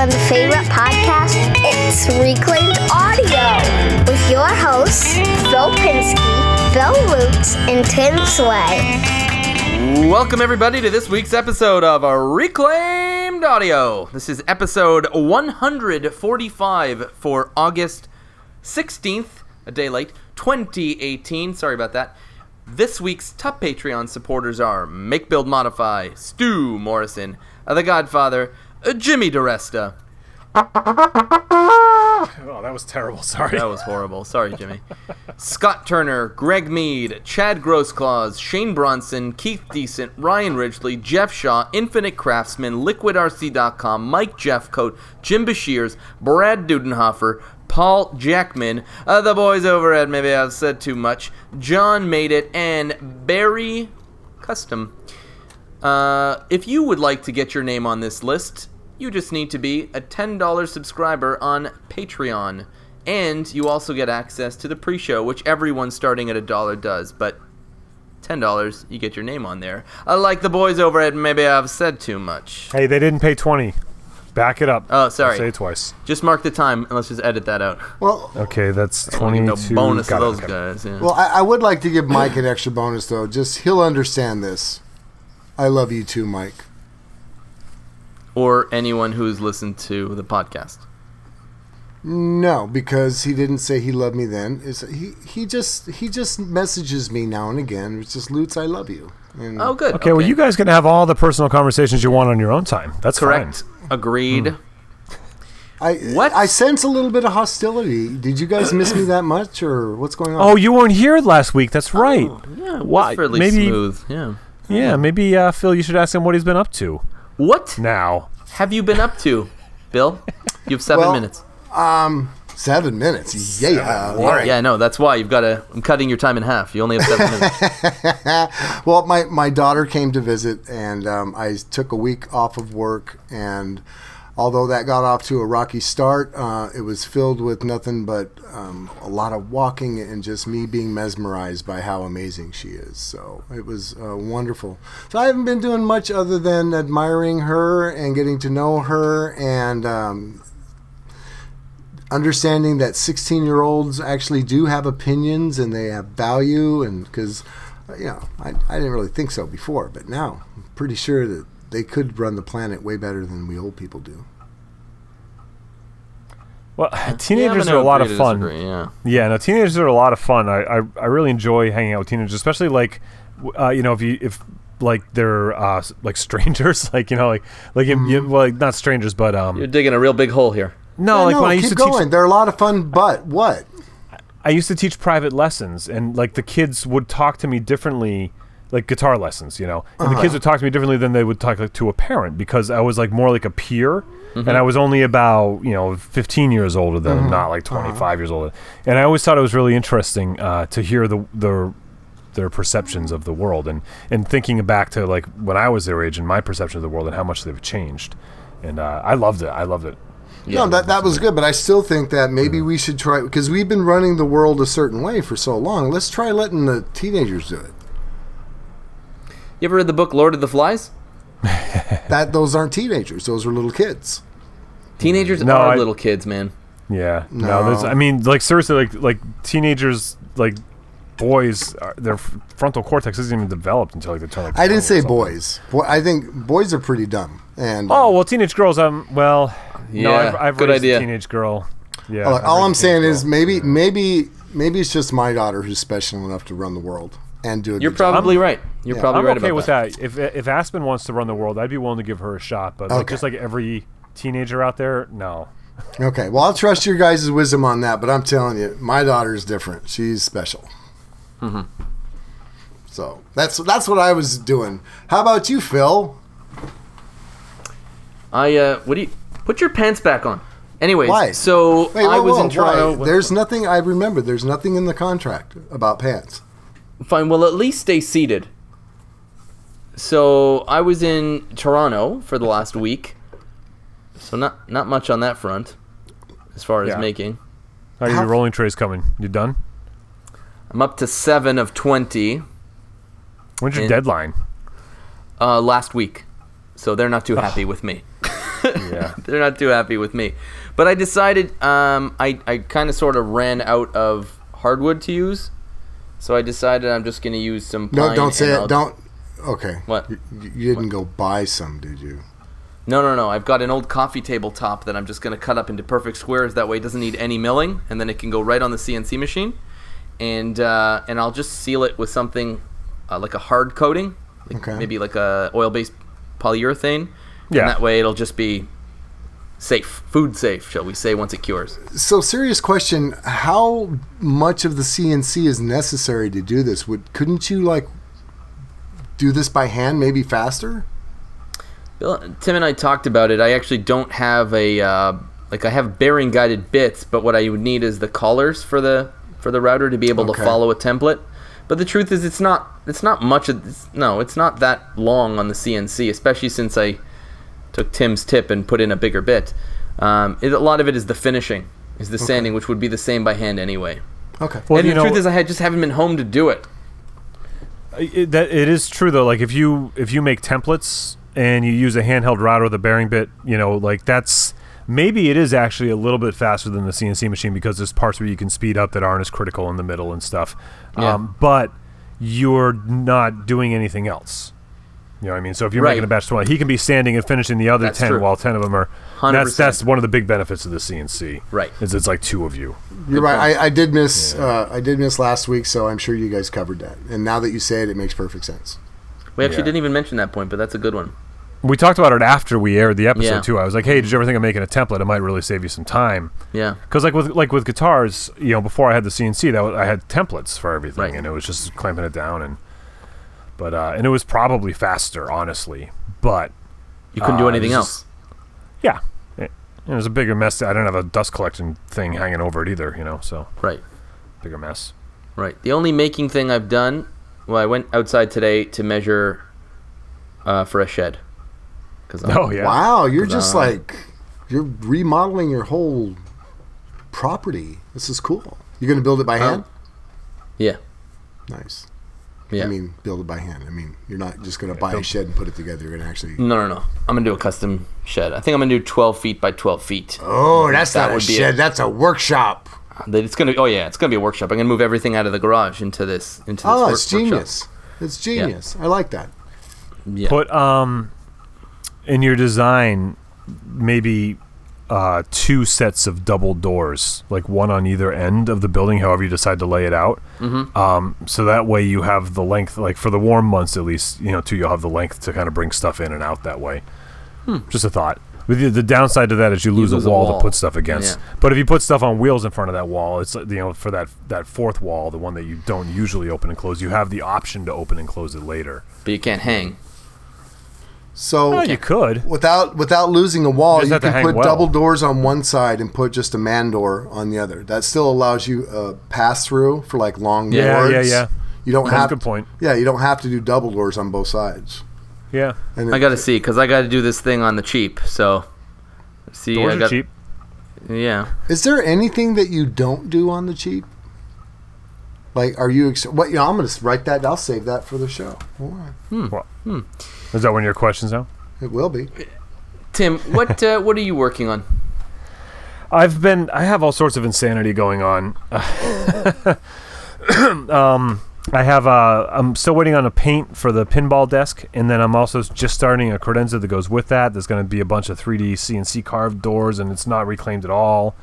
everyone's favorite podcast. It's Reclaimed Audio with your hosts, Phil Pinsky, Bill Lutz, and Tim Sway. Welcome, everybody, to this week's episode of Reclaimed Audio. This is episode 145 for August 16th, a day late, 2018. Sorry about that. This week's top Patreon supporters are Make Build Modify, Stu Morrison, The Godfather, Jimmy DiResta. Oh, that was terrible. Sorry. That was horrible. Sorry, Jimmy. Scott Turner, Greg Mead, Chad Grossclaws, Shane Bronson, Keith Decent, Ryan Ridgely, Jeff Shaw, Infinite Craftsman, LiquidRC.com, Mike Jeffcoat, Jim Bashirs, Brad Dudenhofer, Paul Jackman, uh, the boys over at Maybe I've Said Too Much, John Made It, and Barry Custom. Uh, if you would like to get your name on this list, you just need to be a $10 subscriber on Patreon. And you also get access to the pre show, which everyone starting at a dollar does. But $10, you get your name on there. I like the boys over at Maybe I've Said Too Much. Hey, they didn't pay 20. Back it up. Oh, sorry. I'll say it twice. Just mark the time and let's just edit that out. Well, Okay, that's I don't need 22. no bonus to Got it, those okay. guys. Yeah. well, I, I would like to give Mike an extra bonus though. Just he'll understand this. I love you too, Mike. or anyone who's listened to the podcast. No, because he didn't say he loved me then. Is he? He just he just messages me now and again. It's just Lutz, I love you. And Oh, good. Okay, well, you guys can have all the personal conversations you want on your own time. That's Correct. fine. Agreed. Hmm. I What? I sense a little bit of hostility. Did you guys miss me that much, or what's going on? Oh, you weren't here last week. That's right. Oh, yeah, it was Why- fairly maybe- smooth. Yeah. Yeah, maybe uh, Phil, you should ask him what he's been up to What now. have you been up to, Bill? You have seven Well, minutes. Seven minutes. Yeah. All right. Yeah, no, that's why you've got to. I'm cutting your time in half. You only have seven minutes. Well, my, my daughter came to visit, and um, I took a week off of work. And although that got off to a rocky start, uh, it was filled with nothing but um, a lot of walking and just me being mesmerized by how amazing she is. So it was uh, wonderful. So I haven't been doing much other than admiring her and getting to know her and. Um, understanding that 16 year olds actually do have opinions and they have value and because you know I, I didn't really think so before but now i'm pretty sure that they could run the planet way better than we old people do Well, teenagers gonna are a lot of fun. disagree, Yeah. Yeah, no, teenagers are a lot of fun. I, I, I really enjoy hanging out with teenagers, especially like, uh, you know, if you if like they're uh, like strangers, like you know, like like you- you- well, like, not strangers, but um, You're digging a real big hole here. no, Yeah, like no, when I used to going teach, they're a lot of fun but what I used to teach private lessons, and like the kids would talk to me differently, like guitar lessons, you know, and the Uh-huh. kids would talk to me differently than they would talk like, to a parent because I was like more like a peer. Mm-hmm. And I was only about you know 15 years older than them, Mm-hmm. not like Uh-huh. 25 years older. And I always thought it was really interesting uh, to hear the the their perceptions of the world and and thinking back to like when I was their age and my perception of the world and how much they've changed. And uh, I loved it. I loved it. no that, that was good but i still think that maybe we should try because we've been running the world a certain way for so long let's try letting the teenagers do it You ever read the book Lord of the Flies? that those aren't teenagers those are little kids Teenagers No, are I- little kids, man. Yeah. No, No. I mean, like seriously, like like teenagers, like boys, are, their frontal cortex isn't even developed until like they turn like. i didn't say boys Boy, i think boys are pretty dumb and Oh well, teenage girls. Um, well, no, Yeah, I've, I've good raised idea. a teenage girl. Yeah. All, I've all raised I'm saying teenage is girl. maybe maybe maybe it's just my daughter who's special enough to run the world and do a You're good job. probably right. You're Yeah. probably I'm right okay about with that. that. If if Aspen wants to run the world, I'd be willing to give her a shot. But like, Okay. just like every teenager out there, no. Okay, well I'll trust your guys' wisdom on that, but I'm telling you, my daughter is different. She's special. Mm-hmm. So that's that's what I was doing. How about you, Phil? I uh, what do you put your pants back on? Anyways, Why? so Wait, I was whoa, in Toronto. why? There's nothing I remember. There's nothing in the contract about pants. Fine. Well, at least stay seated. So I was in Toronto for the last week. So not not much on that front, as far as Yeah. making. How are your rolling trays coming? You done? I'm up to seven of twenty When's your In- deadline? uh, last week, so they're not too happy with me. Yeah. They're not too happy with me. But I decided um, I, I kind of sort of ran out of hardwood to use. So I decided I'm just going to use some pine. No, don't say it. I'll- Don't. Okay. What? You, you didn't go buy some, did you? No, no, no. I've got an old coffee table top that I'm just going to cut up into perfect squares. That way it doesn't need any milling. And then it can go right on the CNC machine. And, uh, and I'll just seal it with something uh, like a hard coating. Like Okay. Maybe like a oil-based polyurethane. Yeah. And that way it'll just be safe. Food safe, shall we say, once it cures. So, serious question: How much of the CNC is necessary to do this? Would couldn't you like do this by hand, maybe faster? Bill, Tim and I talked about it. I actually don't have a uh, like I have bearing guided bits, but what I would need is the collars for the for the router to be able Okay. to follow a template. But the truth is, it's not it's not much. Of, it's, no, it's not that long on the CNC, especially since I took Tim's tip and put in a bigger bit. Um, it, a lot of it is the finishing, is the sanding, which would be the same by hand anyway. Okay. Well, and you the know, truth is, I had just haven't been home to do it. it, that it is true though. Like if you if you make templates and you use a handheld router with a bearing bit, you know, like that's maybe it is actually a little bit faster than the CNC machine because there's parts where you can speed up that aren't as critical in the middle and stuff. Yeah. Um, but you're not doing anything else. You know what I mean? So if you're Right. making a batch of twenty, he can be sanding and finishing the other That's ten true. while ten of them are. That's 100%. that's one of the big benefits of the CNC. Right. Is it's like two of you. You're right. I, I did miss. Uh, I did miss last week, so I'm sure you guys covered that. And now that you say it, it makes perfect sense. We actually Yeah. didn't even mention that point, but that's a good one. We talked about it after we aired the episode Yeah. too. I was like, "Hey, did you ever think of making a template? It might really save you some time." Yeah. Because like with like with guitars, you know, before I had the CNC, that was, I had templates for everything, Right. and it was just clamping it down, and but uh, and it was probably faster, honestly. But You couldn't do Uh, anything else. just- yeah, it, it was a bigger mess. I didn't have a dust collection thing hanging over it either, you know, so Right. bigger mess. Right. The only making thing I've done, well, I went outside today to measure uh, for a shed. Cause I'm- Oh yeah, Wow, you're just uh, like you're remodeling your whole property. This is cool. You're gonna build it by hand. Yeah. Nice. Yeah. I mean, build it by hand. I mean, you're not just gonna buy a shed and put it together. You're gonna actually. no, no, no. I'm gonna do a custom shed. I think I'm gonna do 12 feet by 12 feet. Oh, that's That not a would be shed. it. That's a workshop. That It's gonna. Oh yeah, it's gonna be a workshop. I'm gonna move everything out of the garage into this into this Oh, work- it's workshop. genius. It's genius. I like that. Yeah. put um in your design maybe uh, two sets of double doors, like one on either end of the building, however you decide to lay it out. Mm-hmm. Um, so that way you have the length, like for the warm months at least, you know, too, you'll have the length to kind of bring stuff in and out that way. Just a thought. But the, the downside to that is you lose, lose a, a wall wall. to put stuff against. Yeah. But if you put stuff on wheels in front of that wall, it's you know for that that fourth wall, the one that you don't usually open and close, you have the option to open and close it later. but you can't hang. So Oh, you could. without without losing a wall, Just you can put well. double doors on one side and put just a man door on the other. That still allows you a pass through for like long Yeah, boards. yeah, yeah. You don't That's a have good point. Yeah, you don't have to do double doors on both sides. Yeah. And I got to see because I got to do this thing on the cheap. So see, Doors I are cheap. Yeah. Is there anything that you don't do on the cheap? Like, are you? Ex- what? You know, I'm going to write that. I'll save that for the show. Hold on. Hmm. Well, Is that one of your questions now? It will be. Tim, what uh, what are you working on? I've been. I have all sorts of insanity going on. um, I have. Uh, I'm still waiting on a paint for the pinball desk, and then I'm also just starting a credenza that goes with that. There's going to be a bunch of 3D CNC carved doors, and it's not reclaimed at all,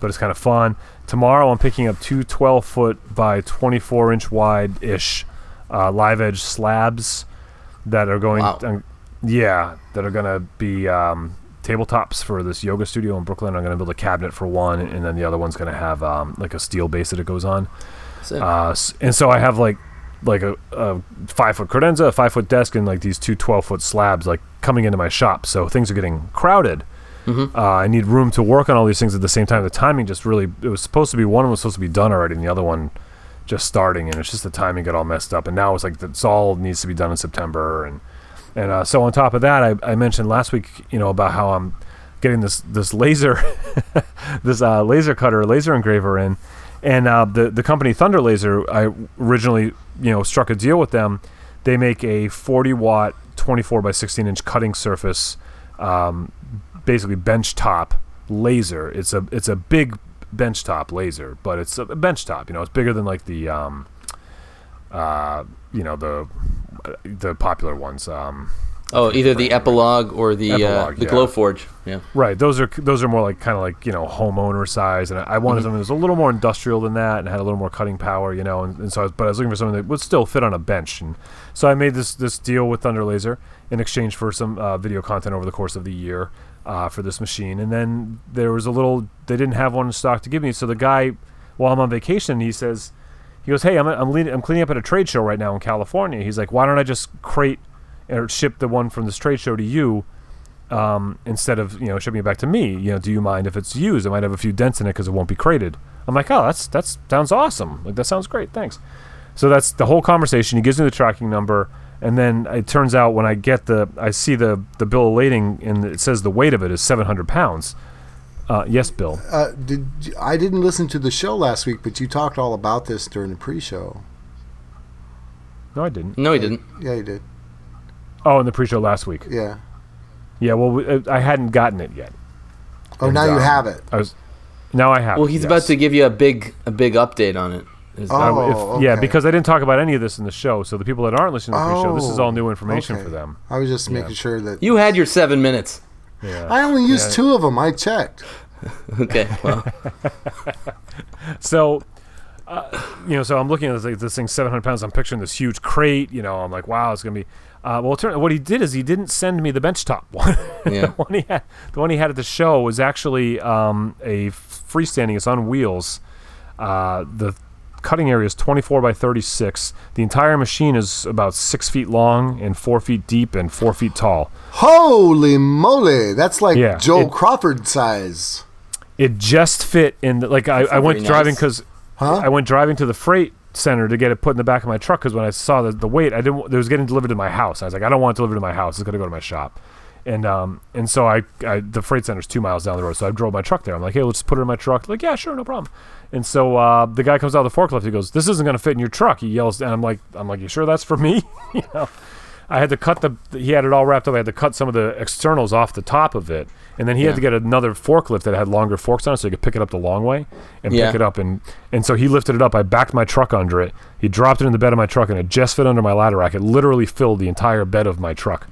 but it's kind of fun. Tomorrow, I'm picking up two 12 foot by 24 inch wide ish uh, live edge slabs that are going. Wow. um, yeah, that are going to be um, tabletops for this yoga studio in Brooklyn. I'm going to build a cabinet for one, and then the other one's going to have um, like a steel base that it goes on. Uh, and so I have like like a, a five foot credenza, a five foot desk, and like these two 12 foot slabs like coming into my shop. So things are getting crowded. Mm-hmm. Uh, I need room to work on all these things at the same time. The timing just really it was supposed to be one was supposed to be done already, and the other one just starting, and it's just the timing got all messed up. And now it's like it's all needs to be done in September, and and uh, so on top of that, I, I mentioned last week, you know, about how I'm getting this this laser this uh, laser cutter, laser engraver in, and uh, the the company Thunder Laser. I originally you know struck a deal with them. They make a 40 watt, 24 by 16 inch cutting surface, um, basically bench top laser. It's a it's a big bench top laser, but it's a benchtop. You know, it's bigger than like the um, uh, you know the the popular ones. Um, Oh, either the Epilog or the uh, the yeah. Glowforge. Yeah. Right. Those are those are more like kind of like you know homeowner size, and I I wanted Mm-hmm. something that was a little more industrial than that, and had a little more cutting power, you know. And, and so, I was, but I was looking for something that would still fit on a bench, and so I made this this deal with Thunder Laser in exchange for some uh, video content over the course of the year uh, for this machine. And then there was a little they didn't have one in stock to give me, so the guy while I'm on vacation, he says. He goes, "Hey, I'm I'm, I'm cleaning up at a trade show right now in California." He's like, "Why don't I just crate or ship the one from this trade show to you um, instead of you know shipping it back to me. You know, do you mind if it's used? It might have a few dents in it because it won't be crated. I'm like, oh, that's that's sounds awesome. Like that sounds great. Thanks. So that's the whole conversation. He gives me the tracking number, and then it turns out when I get the, I see the the bill of lading, and it says the weight of it is 700 pounds. Uh, yes, Bill. Uh, did I didn't listen to the show last week, but you talked all about this during the pre-show. No, I didn't. No, he didn't. Yeah, he did. Oh, in the pre-show last week. Yeah. Yeah, well, uh, I hadn't gotten it yet. Oh, And, now you um, have it. I was. Now I have. Well, it, he's yes. about to give you a big a big update on it. Is- Oh. I- if- Yeah, because I didn't talk about any of this in the show, so the people that aren't listening to the pre-show, this is Oh, all new information okay. for them. I was just making sure that You had your seven minutes. Yeah. I only used Yeah. two of them. I checked. Okay. Well, So, uh, you know, so I'm looking at this, like, this thing 700 pounds. I'm picturing this huge crate. You know, I'm like, wow, it's gonna be. Uh, well, it turned, what he did is he didn't send me the benchtop one. Yeah. the one he had, the one he had at the show was actually um, a freestanding. It's on wheels. Uh, the cutting area is 24 by 36. The entire machine is about six feet long and four feet deep and four feet tall. Holy moly! That's like Yeah, Joe it- Crawford size. It just fit in. The, like I, I went very driving nice. because Huh? I went driving to the freight center to get it put in the back of my truck because when I saw the, the weight, I didn't. It was getting delivered to my house. I was like, I don't want it delivered to my house. It's going to go to my shop. And um and so I, I the freight center's two miles down the road, so I drove my truck there. I'm like, hey, let's put it in my truck. Like, yeah, sure, no problem. And so uh, the guy comes out of the forklift. He goes, this isn't going to fit in your truck. He yells, and I'm like, I'm like, you sure that's for me? you know. I had to cut the. He had it all wrapped up. I had to cut some of the externals off the top of it, and then he Yeah. had to get another forklift that had longer forks on it, so he could pick it up the long way and Yeah. pick it up. And and so he lifted it up. I backed my truck under it. He dropped it in the bed of my truck, and it just fit under my ladder rack. It literally filled the entire bed of my truck.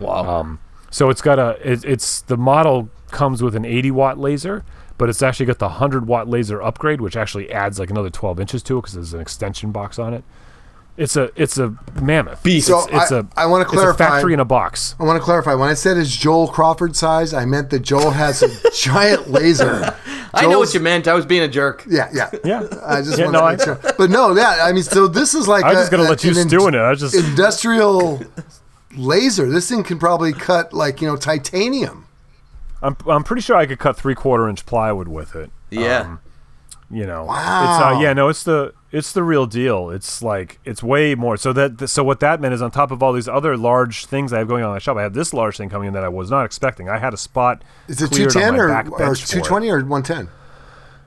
wow. Um, so it's got a. It, it's the model comes with an 80 watt laser, but it's actually got the 100 watt laser upgrade, which actually adds like another 12 inches to it because there's an extension box on it. It's a it's a mammoth Beast. So It's, it's I- a I wanna clarify it's a clarify- factory in a box. I want to clarify. When I said it's Joel Crawford size, I meant that Joel has a giant laser. I know what you meant. I was being a jerk. Yeah, yeah. Yeah. I just Yeah, want no, to I- make sure. But no, yeah, I mean, so this is like I was a- just gonna a- let you an stew in it. I was just industrial laser. This thing can probably cut like you know titanium. I'm I'm pretty sure I could cut three quarter inch plywood with it. Yeah. Um, you know it's Wow. uh, yeah no it's the it's the real deal it's like it's way more so that so what that meant is on top of all these other large things i have going on in my shop i have this large thing coming in that i was not expecting i had a spot Is it cleared two on ten my or, back or bench for two it. twenty or one ten?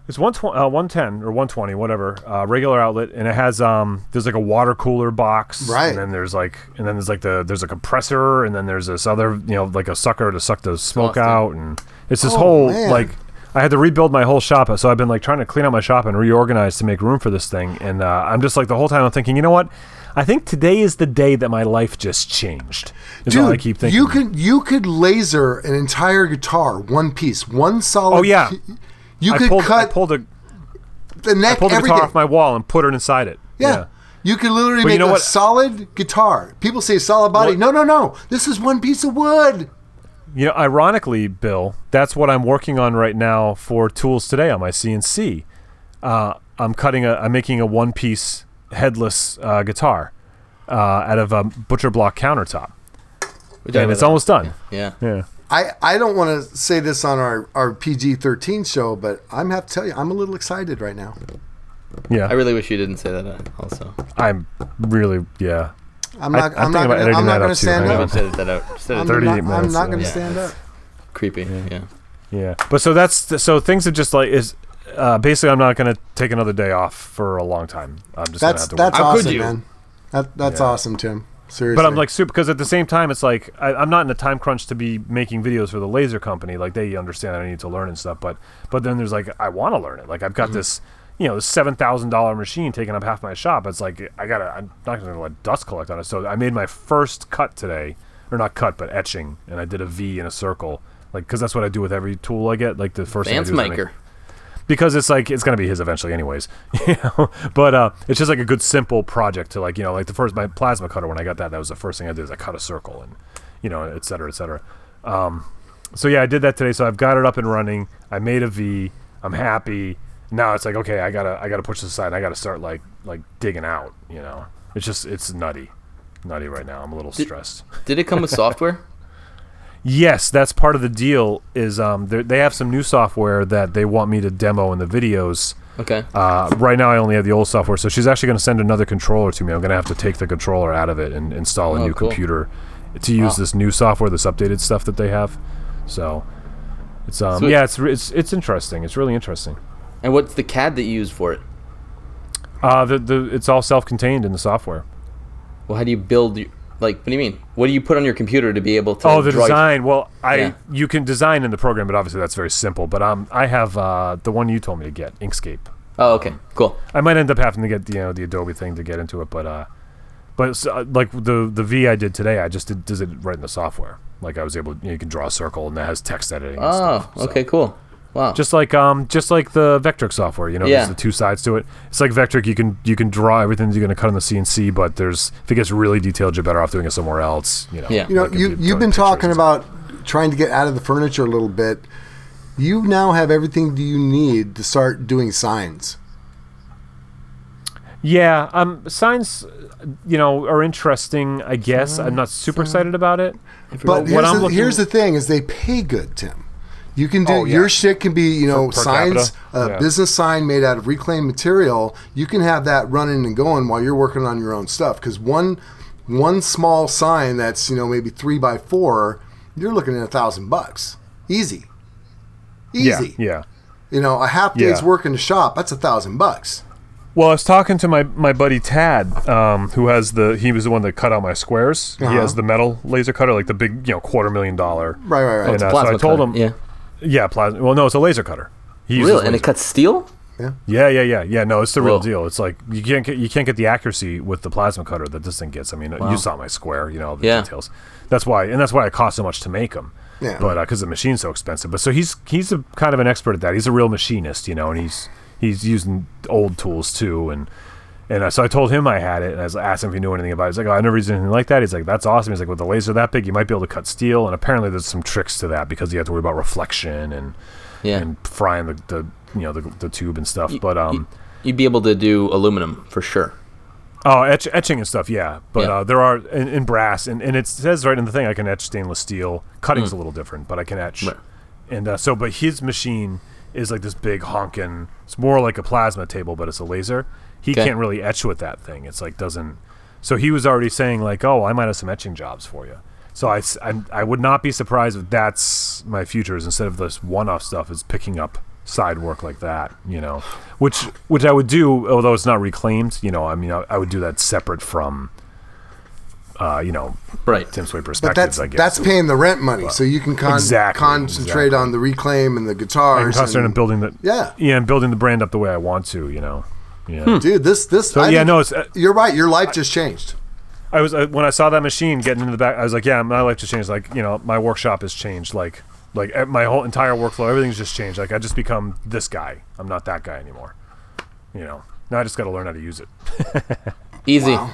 It's 120 uh, 110 or 120 whatever uh, regular outlet and it has um there's like a water cooler box Right. and then there's like and then there's like the there's a compressor and then there's this other you know like a sucker to suck the smoke out and it's this Oh, whole man. like I had to rebuild my whole shop, so I've been like trying to clean out my shop and reorganize to make room for this thing. And uh, I'm just like the whole time I'm thinking, you know what? I think today is the day that my life just changed. Is all I Dude, keep thinking. you could you could laser an entire guitar, one piece, one solid. Oh, yeah. You I could pulled, I pulled a the neck, pulled the everything. guitar off my wall and put it inside it. yeah. You could literally But you make know a what? solid guitar. People say solid body. What- No, no, no. This is one piece of wood. You know, ironically, Bill, that's what I'm working on right now for tools today on my CNC. Uh, I'm cutting a, I'm making a one-piece headless uh, guitar uh, out of a butcher block countertop, and it's that. almost done. Yeah. Yeah. I, I don't want to say this on our, our PG 13 show, but I'm have to tell you, I'm a little excited right now. Yeah. I really wish you didn't say that uh, also. I'm really, yeah. I'm not, I'm I'm not gonna, editing I'm that not going to too, stand hang up. haven't that out. Said it I'm 38 not, I'm not going to Yeah. stand up. creepy. Yeah. Yeah, but so that's th- so things have just like is uh, basically I'm not gonna take another day off for a long time. I'm just That's gonna have to. How could awesome, you? man. That, that's Yeah. awesome, Tim. Seriously. But I'm like super because at the same time, it's like I, I'm not in a time crunch to be making videos for the laser company. Like they understand I need to learn and stuff. But but then there's like I want to learn it. Like I've got mm-hmm. this, you know, this seven thousand dollar machine taking up half my shop. It's like I gotta. I'm not gonna let dust collect on it. So I made my first cut today, or not cut, but etching, and I did a V in a circle. Like because that's what I do with every tool I get. Like the first Dance thing I do is I make- maker. Because it's like it's gonna be his eventually anyways you know? But uh it's just like a good simple project to like you know like the first my plasma cutter when i got that that was the first thing i did is i cut a circle and you know et cetera et cetera. Um so yeah i did that today. So i've got it up and running. I made a v. I'm happy. Now it's like okay i gotta i gotta push this aside. I gotta start like like digging out you know? It's just it's nutty. Nutty right now. I'm a little stressed. Did it come with software? Yes, that's part of the deal. Is um, they're- have some new software that they want me to demo in the videos. Okay. Uh, right now, I only have the old software, so she's actually going to send another controller to me. I'm going to have to take the controller out of it and install a Oh, new cool. computer to use Wow. this new software, this updated stuff that they have. So it's um, Sweet. yeah, it's it's it's interesting. It's really interesting. And what's the CAD that you use for it? Uh, the the it's all self-contained in the software. Well, how do you build? Like, what do you mean? What do you put on your computer to be able to? Oh, the draw design. Well, I Yeah. you can design in the program, but obviously that's very simple. But um, I have uh, the one you told me to get, Inkscape. Oh, okay, cool. I might end up having to get the, you know the Adobe thing to get into it, but uh, but uh, like the the V I did today, I just did, did it right in the software. Like I was able, to, you, know, you can draw a circle and that has text editing. And Oh, stuff, so. okay, cool. Wow. Just like um, just like the Vectric software, you know, Yeah. there's the two sides to it. It's like Vectric, you can you can draw everything you're going to cut on the CNC, but there's if it gets really detailed, you're better off doing it somewhere else. You know. Yeah. You know, like if you you're you've been talking about trying to get out of the furniture a little bit. You now have everything that you need to start doing signs. Yeah, um, signs, you know, are interesting. I guess I'm not super excited about it. But what here's, I'm the, looking- here's the thing: is they pay good, Tim. You can do Oh, yeah. your shit can be you know per signs, capita? a Yeah. business sign made out of reclaimed material. You can have that running and going while you're working on your own stuff. Because one one small sign that's you know maybe three by four, you're looking at a thousand bucks, easy, easy. Yeah, yeah. You know, a half day's Yeah. work in the shop, that's a thousand bucks. Well, I was talking to my, my buddy Tad, um, who has the he was the one that cut out my squares. He Uh-huh. has the metal laser cutter, like the big you know quarter million dollar. Right, right, right. And, It's a uh, so I plasma told cutter, him, Yeah. Yeah, plasma. Well, no, it's a laser cutter. He uses Really? And it cuts steel? Yeah, yeah, yeah, yeah. yeah. No, it's the real Whoa. deal. It's like you can't get you can't get the accuracy with the plasma cutter that this thing gets. I mean, Wow. you saw my square, you know the Yeah. details. That's why, and that's why it costs so much to make them. Yeah. But uh, because the machine's so expensive, but so he's he's a kind of an expert at that. He's a real machinist, you know, and he's he's using old tools too, and and uh, so I told him I had it, and I was asked him if he knew anything about it. He's like, oh, I never used anything like that. He's like, that's awesome. He's like, with a laser that big, you might be able to cut steel, and apparently there's some tricks to that because you have to worry about reflection and Yeah. and frying the, the you know the, the tube and stuff. But um. You'd be able to do aluminum for sure. Oh, etch, etching and stuff, yeah. But Yeah. Uh, there are in, in brass, and, and it says right in the thing I can etch stainless steel. Cutting's a little different, but I can etch. Mm. Right. And uh, so, but his machine is like this big honking. It's more like a plasma table, but it's a laser. He Okay. can't really etch with that thing. It's like doesn't. So he was already saying like, oh, I might have some etching jobs for you. So I, s- I'm- I would not be surprised if that's my future. Is instead of this one-off stuff, is picking up side work like that. You know, which which I would do, although it's not reclaimed. You know, I mean, I, I would do that separate from, uh, you know, Right. Tim Sway But perspectives. that's I guess that's paying the rent money, so you can con- Exactly, concentrate exactly. on the reclaim and the I can guitars. concentrate on and- building the Yeah. yeah, and building the brand up the way I want to. You know, yeah. Dude, this this. So I yeah, no, it's. Uh, You're right. Your life just changed. I was uh, when I saw that machine getting into the back. I was like, yeah, my life just changed. Like, you know, my workshop has changed. Like, like my whole entire workflow, everything's just changed. Like, I just become this guy. I'm not that guy anymore. You know, now I just got to learn how to use it. Easy. Wow.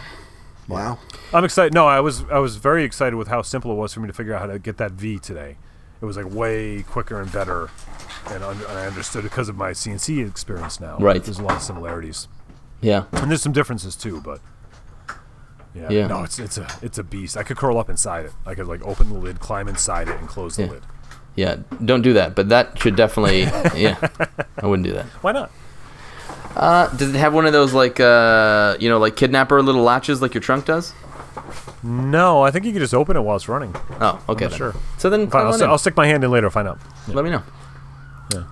Wow. I'm excited. No, I was I was very excited with how simple it was for me to figure out how to get that V today. It was like way quicker and better, and, un- and I understood because of my CNC experience now. Right. There's a lot of similarities, Yeah. and there's some differences too, but. Yeah. Yeah. No, it's it's a it's a beast. I could curl up inside it. I could like open the lid, climb inside it, and close the Yeah. lid. Yeah. Don't do that, but that should definitely. yeah. I wouldn't do that. Why not? Uh, does it have one of those like uh, you know, like kidnapper little latches like your trunk does? No, I think you could just open it while it's running. Oh, okay. not then. sure. So then, Fine, I'll, on st- in. I'll stick my hand in later. Find out. let me know. Yeah.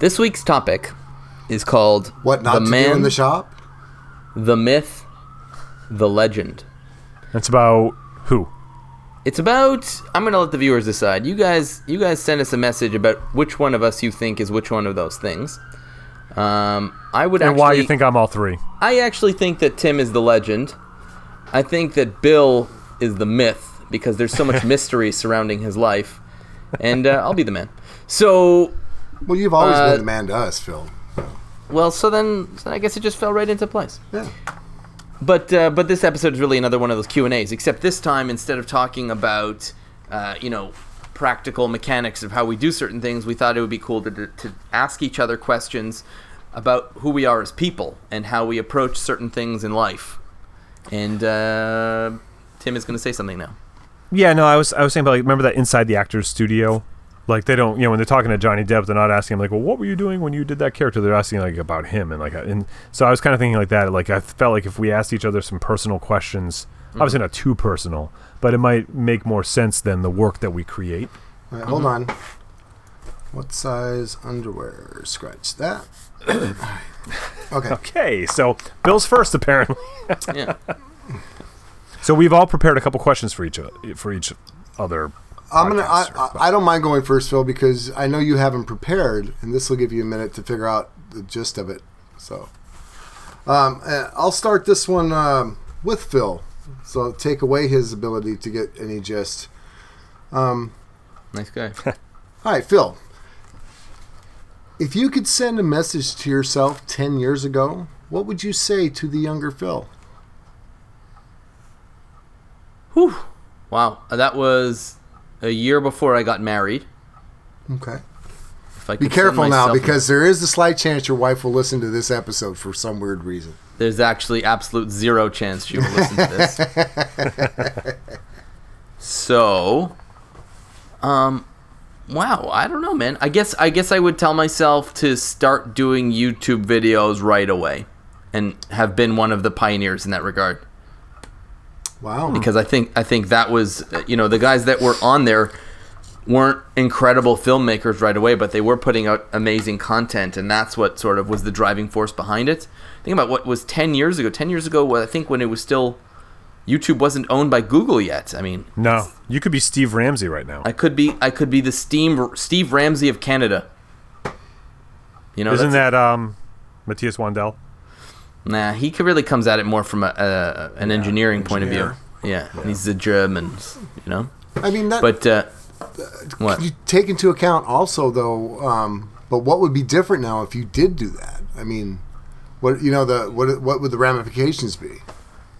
This week's topic is called What not the to man, do in the shop? the myth, the legend. It's about who? It's about. I'm gonna let the viewers decide. You guys, you guys send us a message about which one of us you think is which one of those things. Um, I would And actually. why you think I'm all three? I actually think that Tim is the legend. I think that Bill is the myth because there's so much mystery surrounding his life, and uh, I'll be the man. So, Well, you've always Uh, been the man to us, Phil. well, so then so I guess it just fell right into place. Yeah. But uh, but this episode is really another one of those Q and A's. Except this time, instead of talking about uh, you know practical mechanics of how we do certain things, we thought it would be cool to, to ask each other questions about who we are as people and how we approach certain things in life. And uh, Tim is going to say something now. Yeah, no, I was I was saying about like remember that inside the actors studio, like they don't you know when they're talking to Johnny Depp, they're not asking him like, well, what were you doing when you did that character? They're asking like about him and like and so I was kind of thinking like that. Like I felt like if we asked each other some personal questions, obviously not too personal, but it might make more sense than the work that we create. All right, hold on. What size underwear? Scratch that. All right. Okay. Okay, so Bill's first apparently. Yeah. So we've all prepared a couple questions for each o- for each other. I'm gonna. I, I, I don't mind going first, Phil, because I know you haven't prepared, and this will give you a minute to figure out the gist of it. So, um, uh, I'll start this one um, with Phil. So take away his ability to get any gist. Um, Nice guy. All right, Phil. If you could send a message to yourself ten years ago, what would you say to the younger Phil? Whew. Wow. That was a year before I got married. Okay. If I Be careful now, because there is a slight chance your wife will listen to this episode for some weird reason. There's actually absolute zero chance she will listen to this. so, um, wow, I don't know, man. I guess I guess I would tell myself to start doing YouTube videos right away, and have been one of the pioneers in that regard. Wow. Because I think I think that was you know the guys that were on there weren't incredible filmmakers right away, but they were putting out amazing content, and that's what sort of was the driving force behind it. Think about what was ten years ago. Ten years ago, I think when it was still YouTube wasn't owned by Google yet. I mean, No, you could be Steve Ramsey right now. I could be I could be the Steve Steve Ramsey of Canada. You know, Isn't that um, Matthias Wandel? Nah, he could really comes at it more from a, a an engineering point of view. engineer. Yeah, and he's the Germans, you know. I mean, that, But uh, what? you take into account also though um, but what would be different now if you did do that i mean what you know the what what would the ramifications be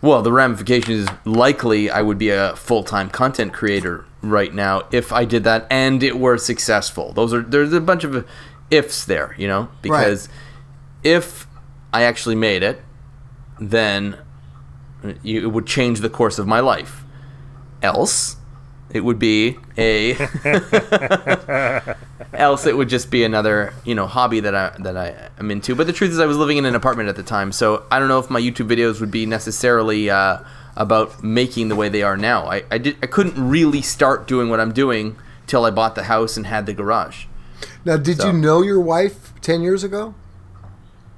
Well, the ramification is likely I would be a full time content creator right now if I did that and it were successful. Those are there's a bunch of ifs there, you know, because if I actually made it, then it would change the course of my life. Else, it would be a else it would just be another you know hobby that I that I am into. But the truth is, I was living in an apartment at the time, so I don't know if my YouTube videos would be necessarily uh, about making the way they are now. I, I did I couldn't really start doing what I'm doing till I bought the house and had the garage. now did So- you know your wife 10 years ago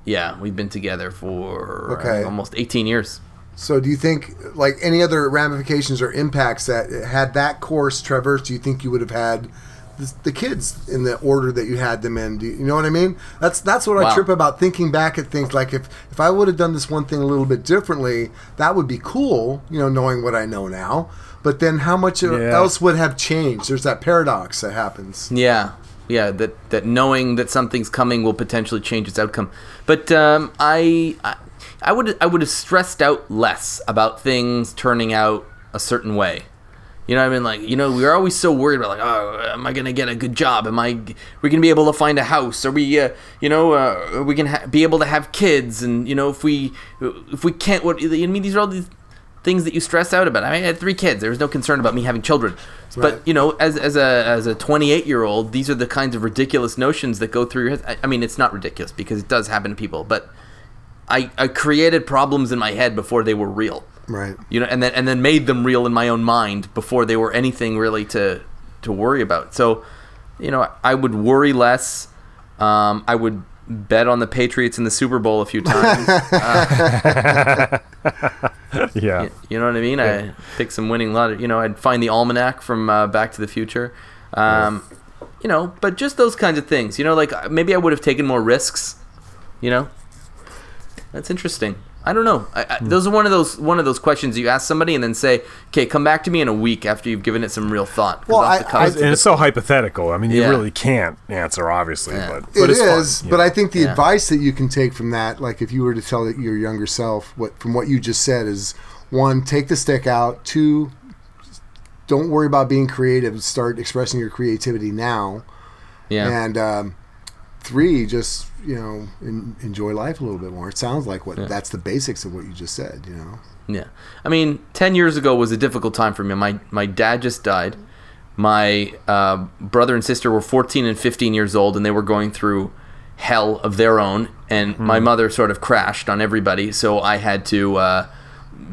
Yeah, we've been together for uh, Okay. almost 18 years. So do you think like any other ramifications or impacts that had that course traversed do you think you would have had the, the kids in the order that you had them in do you, you know what i mean that's that's what i trip about thinking back at things like if if i would have done this one thing a little bit differently that would be cool you know knowing what i know now but then how much Yeah. else would have changed there's that paradox that happens Yeah, yeah. That that knowing that something's coming will potentially change its outcome. But um, I, I I would I would have stressed out less about things turning out a certain way. You know what I mean? Like you know, we are always so worried about like, oh, am I gonna get a good job? Am I we gonna be able to find a house? Are we uh, you know uh, are we gonna ha- be able to have kids? And you know if we if we can't, what I mean? These are all these things that you stress out about. I, mean, I had three kids. There was no concern about me having children. Right. But you know, as, as a as a 28 year old, these are the kinds of ridiculous notions that go through your head. I, I mean, it's not ridiculous because it does happen to people, but I, I created problems in my head before they were real. right You know, and then and then made them real in my own mind before they were anything really to to worry about. So, you know, I would worry less. Um, I would bet on the Patriots in the Super Bowl a few times. uh, yeah. y- you know what I mean? I picked some winning lottery. You know, I'd find the almanac from uh, Back to the Future. Um, You know, but just those kinds of things. You know, like uh, maybe I would have taken more risks. You know, that's interesting. I don't know. I, I, those are one of those one of those questions you ask somebody and then say, "Okay, come back to me in a week after you've given it some real thought." Well, I- I- it's And it's so hypothetical. I mean, you really can't answer, obviously, Yeah. but, It it's is, fun, but know. I think the Yeah. advice that you can take from that, like if you were to tell your younger self what from what you just said, is one, take the stick out. Two, don't worry about being creative. Start expressing your creativity now. yeah. And um, three, just you know, en- enjoy life a little bit more. It sounds like what that's the basics of what you just said. You know. Yeah, I mean, ten years ago was a difficult time for me. My my dad just died. My uh, brother and sister were fourteen and fifteen years old, and they were going through hell of their own. And my mother sort of crashed on everybody, so I had to uh,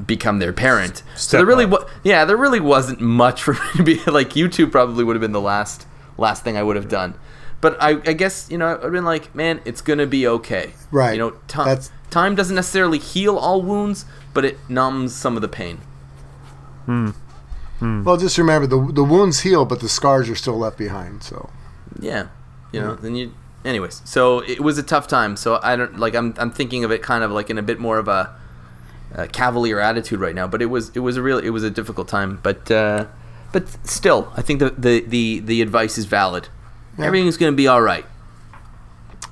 become their parent. so there really, up. wa- yeah, there really wasn't much for me to be like. YouTube probably would have been the last last thing I would have done. But I, I guess you know I've been like, man, it's gonna be okay. Right. You know, time That's- time doesn't necessarily heal all wounds, but it numbs some of the pain. Hmm. Well, just remember the the wounds heal, but the scars are still left behind. So. Yeah, you know. Then you. Anyways, so it was a tough time. So I don't like. I'm I'm thinking of it kind of like in a bit more of a, a cavalier attitude right now. But it was it was a real it was a difficult time. But uh, but still, I think the the the, the advice is valid. Yeah. Everything's gonna be all right.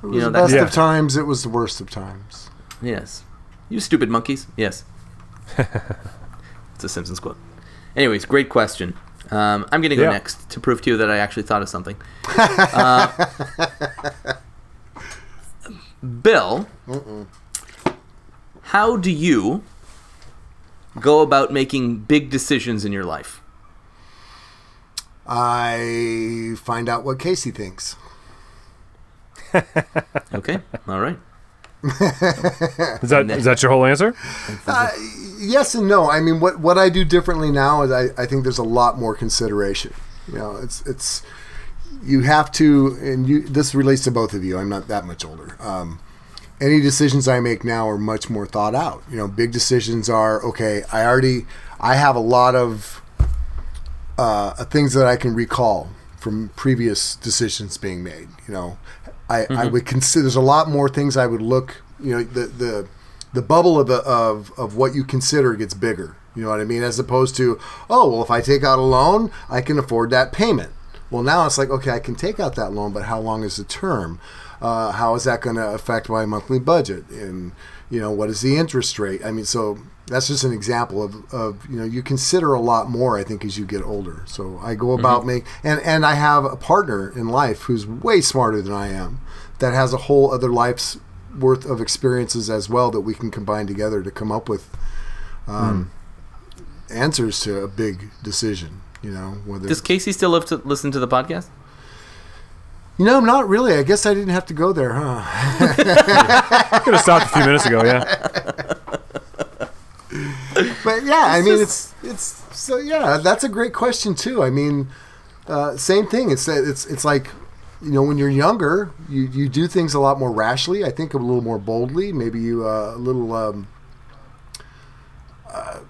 It was know, the that's- best Yeah. of times. It was the worst of times. Yes. You stupid monkeys. Yes. it's a Simpsons quote. Anyways, great question. Um, I'm going to go Yeah. next to prove to you that I actually thought of something. uh, Bill, how do you go about making big decisions in your life? I find out what Casey thinks. Okay. All right. is that is that your whole answer? Yes and no. I mean, what what I do differently now is I, I think there's a lot more consideration. You know, it's it's you have to, and you. This relates to both of you. I'm not that much older. Um, any decisions I make now are much more thought out. You know, big decisions are okay. I already I have a lot of uh, things that I can recall from previous decisions being made. You know, I, I would consider there's a lot more things I would look. You know, the the the bubble of the, of of what you consider gets bigger. You know what I mean? As opposed to, oh well, if I take out a loan, I can afford that payment. Well, now it's like, okay, I can take out that loan, but how long is the term? Uh, how is that going to affect my monthly budget? And you know, what is the interest rate? I mean, so that's just an example of, of you know, you consider a lot more. I think as you get older. So I go about make and and I have a partner in life who's way smarter than I am, that has a whole other life's worth of experiences as well that we can combine together to come up with um, answers to a big decision. You know, whether Does Casey still live to listen to the podcast? you know, not really. I guess I didn't have to go there, huh? Could have stopped a few minutes ago. Yeah. But yeah, I mean, it's it's so yeah. That's a great question too. I mean, uh, same thing. It's it's it's like you know when you're younger, you you do things a lot more rashly. I think a little more boldly. Maybe you uh, a little. Um,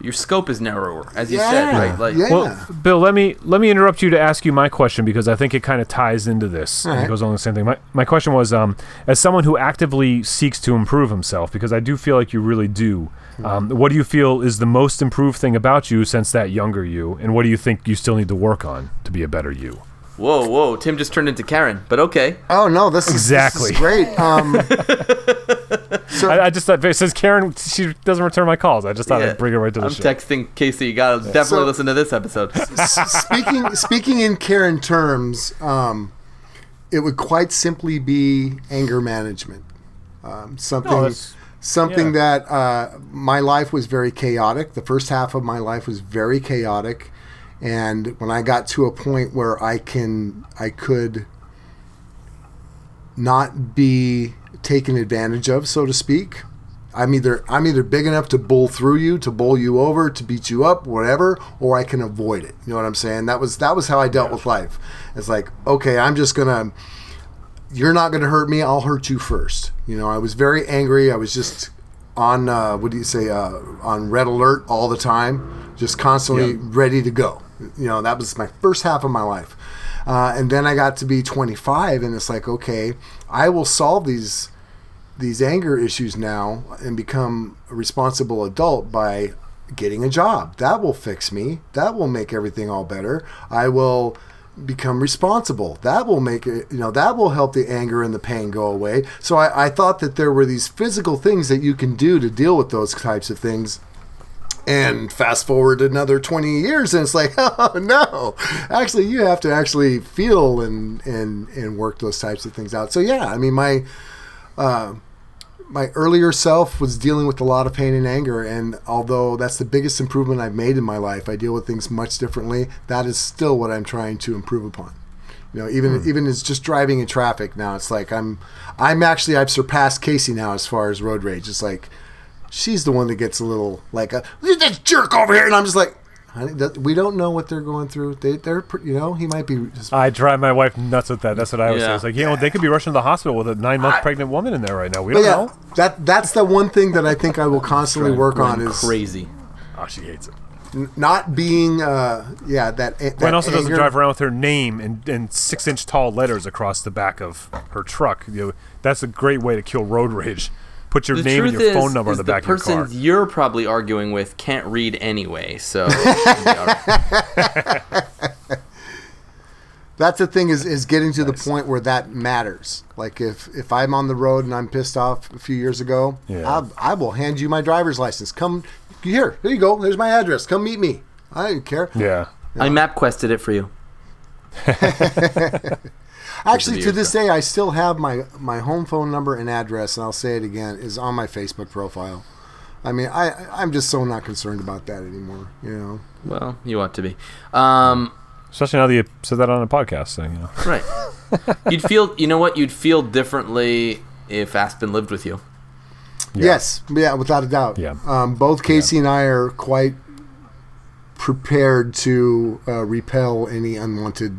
Your scope is narrower, as you yeah, said, right? Like, yeah. Well, Bill, let me let me interrupt you to ask you my question because I think it kind of ties into this. Right. It goes on the same thing. My, my question was, um, as someone who actively seeks to improve himself, because I do feel like you really do. Um, what do you feel is the most improved thing about you since that younger you, and what do you think you still need to work on to be a better you? whoa, whoa, Tim just turned into Karen, but okay. Oh no, this is Exactly. this is great. Um, I, I just thought since Karen she doesn't return my calls, I just thought I'd bring her right to the I'm show. texting Casey. You gotta definitely So- listen to this episode. S- speaking speaking in Karen terms, um, it would quite simply be anger management. Um, something that's- something yeah. that uh, my life was very chaotic. The first half of my life was very chaotic, and when I got to a point where I can I could not be taken advantage of, so to speak. I'm either I'm either big enough to bull through you, to bowl you over, to beat you up, whatever, or I can avoid it. You know what I'm saying? That was that was how I dealt with life. It's like, okay, I'm just gonna you're not going to hurt me. I'll hurt you first. You know, I was very angry. I was just on uh, what do you say uh, on red alert all the time, just constantly ready to go. You know, that was my first half of my life. Uh, and then I got to be 25, and it's like, okay, I will solve these these anger issues now and become a responsible adult by getting a job. That will fix me. That will make everything all better. I will become responsible. That will make it, you know, that will help the anger and the pain go away. So I, I thought that there were these physical things that you can do to deal with those types of things. And fast forward another 20 years, and it's like, oh no, actually, you have to actually feel and, and, and work those types of things out. So, yeah, I mean, my, uh, my earlier self was dealing with a lot of pain and anger and although that's the biggest improvement i've made in my life i deal with things much differently. That is still what i'm trying to improve upon. You know even hmm. even as just driving in traffic now. It's like i'm i'm actually i've surpassed casey now as far as road rage. It's like she's the one that gets a little like uh, a this jerk over here and i'm just like honey that, we don't know what they're going through they, they're pr- you know he might be just I drive my wife nuts with that. That's what I was Yeah. saying. It's like, you know, they could be rushing to the hospital with a nine month pregnant woman in there right now. We but don't yeah know. that that's the one thing that i think i will constantly work on is crazy. Oh, she hates it. not being uh yeah that, that Gwen also doesn't drive around with her name in, in six inch tall letters across the back of her truck. You know, that's a great way to kill road rage. Put your The name and your is, phone number is on the back the of your car. The person you're probably arguing with can't read anyway, so yeah, that's the thing is is getting to the point where that matters like if if i'm on the road and i'm pissed off a few years ago Yeah. I, I will hand you my driver's license come here here you go there's my address come meet me i don't care Yeah. I map quested it for you. actually to this day i still have my my home phone number and address and i'll say it again is on my facebook profile i mean i i'm just so not concerned about that anymore you know Well, you ought to be. Um, Especially now that you said that on a podcast thing, you know. right. You'd feel. You know what? You'd feel differently if Aspen lived with you. Yeah. Yes, yeah, without a doubt. Yeah. Um, both Casey and I are quite prepared to uh, repel any unwanted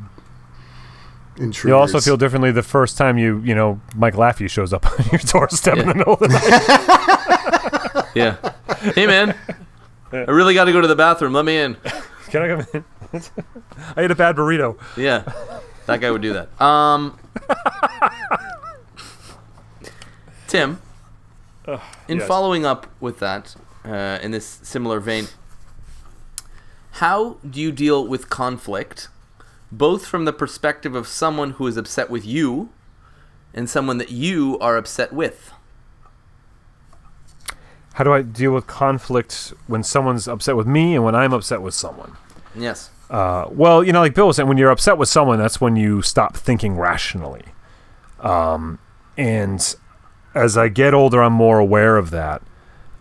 intruders. You'll also feel differently the first time you, you know, Mike Laffey shows up on your doorstep in the middle of the night. Yeah. hey, man. I really got to go to the bathroom. Let me in. Can I come in? I ate a bad burrito. Yeah. That guy would do that. Um, Tim, in yes. following up with that, uh, in this similar vein, how do you deal with conflict, both from the perspective of someone who is upset with you and someone that you are upset with? How do I deal with conflict when someone's upset with me and when I'm upset with someone? Yes. Uh, well, you know, like Bill was saying, when you're upset with someone, that's when you stop thinking rationally. Um, and as I get older, I'm more aware of that.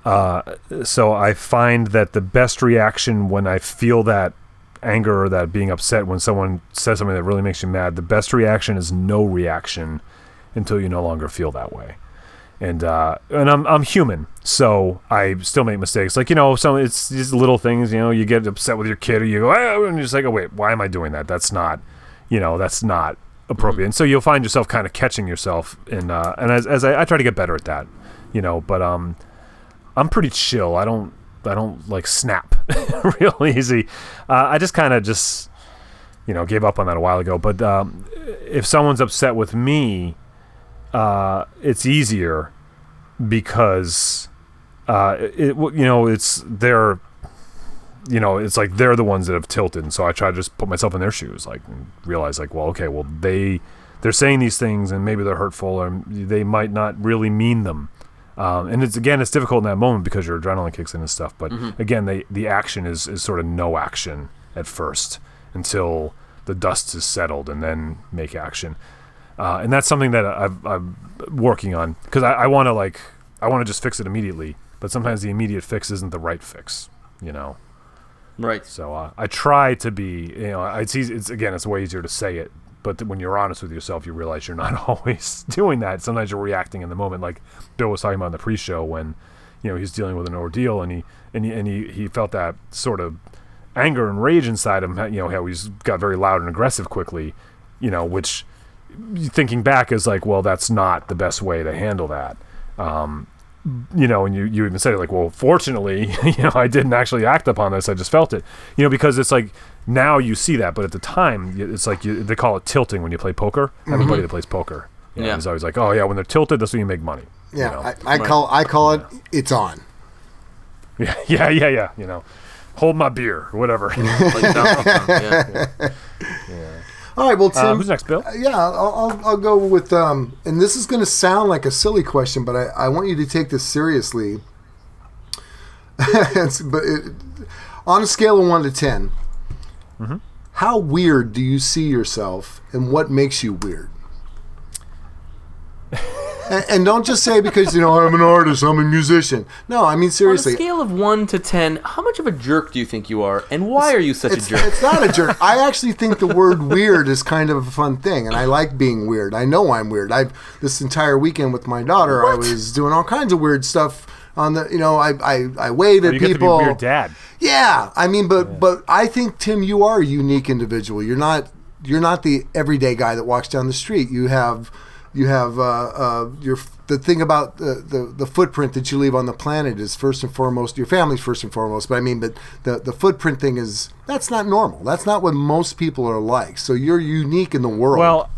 Uh, so I find that the best reaction when I feel that anger or that being upset when someone says something that really makes you mad, the best reaction is no reaction until you no longer feel that way. And uh, and I'm I'm human, so I still make mistakes. Like you know, some it's these little things. You know, you get upset with your kid, or you go, "Ah," and you're just like, oh wait, why am I doing that? That's not, you know, that's not appropriate. And so you'll find yourself kind of catching yourself, and uh, and as, as I, I try to get better at that, you know. But um, I'm pretty chill. I don't I don't like snap real easy. Uh, I just kind of just you know gave up on that a while ago. But um, if someone's upset with me, uh, it's easier because uh, it you know it's they're you know it's like they're the ones that have tilted, and so I try to just put myself in their shoes, like realize like well okay well they they're saying these things and maybe they're hurtful or they might not really mean them. Um, and it's again, it's difficult in that moment because your adrenaline kicks in and stuff. But again, they, the action is, is sort of no action at first until the dust is settled, and then make action. Uh, and that's something that I've, I'm working on because I, I want to like I want to just fix it immediately. But sometimes the immediate fix isn't the right fix, you know. Right. So uh, I try to be, you know, it's easy. It's again, it's way easier to say it, but th- when you're honest with yourself, you realize you're not always doing that. Sometimes you're reacting in the moment, like Bill was talking about in the pre-show when, you know, he's dealing with an ordeal and he and he, and he, he felt that sort of anger and rage inside him. You know, how he's got very loud and aggressive quickly, you know, which thinking back is like, well, that's not the best way to handle that. Um, you know, and you, you even said like, well, fortunately, you know, I didn't actually act upon this. I just felt it, you know, because it's like now you see that, but at the time, it's like you, they call it tilting when you play poker. Everybody that plays poker, you know, Yeah. is always like, oh yeah, when they're tilted, that's when you make money. you Yeah, know? I, I call I call it it's on. yeah, yeah, yeah, yeah. You know, hold my beer, or whatever. Like Donkey Kong, yeah. All right, well, Tim. uh, who's next, Bill? Yeah, I'll, I'll, I'll go with, um, and this is going to sound like a silly question, but I, I want you to take this seriously. But it, on a scale of 1 to 10, Mm-hmm. how weird do you see yourself and what makes you weird? and, and don't just say because, you know, I'm an artist, I'm a musician. No, I mean, On a seriously. scale of one to ten, how much of a jerk do you think you are, and why are you such a jerk? it's not a jerk. I actually think the word weird is kind of a fun thing, and I like being weird. I know I'm weird. I've this entire weekend with my daughter, I was doing all kinds of weird stuff on the. You know, I I, I wave at You get to be people. a weird dad. Yeah, I mean, but but I think Tim, you are a unique individual. You're not you're not the everyday guy that walks down the street. You have you have uh, uh, your the thing about the, the the footprint that you leave on the planet is first and foremost your family's first and foremost. But I mean, but the the footprint thing is that's not normal. That's not what most people are like. So you're unique in the world. Well,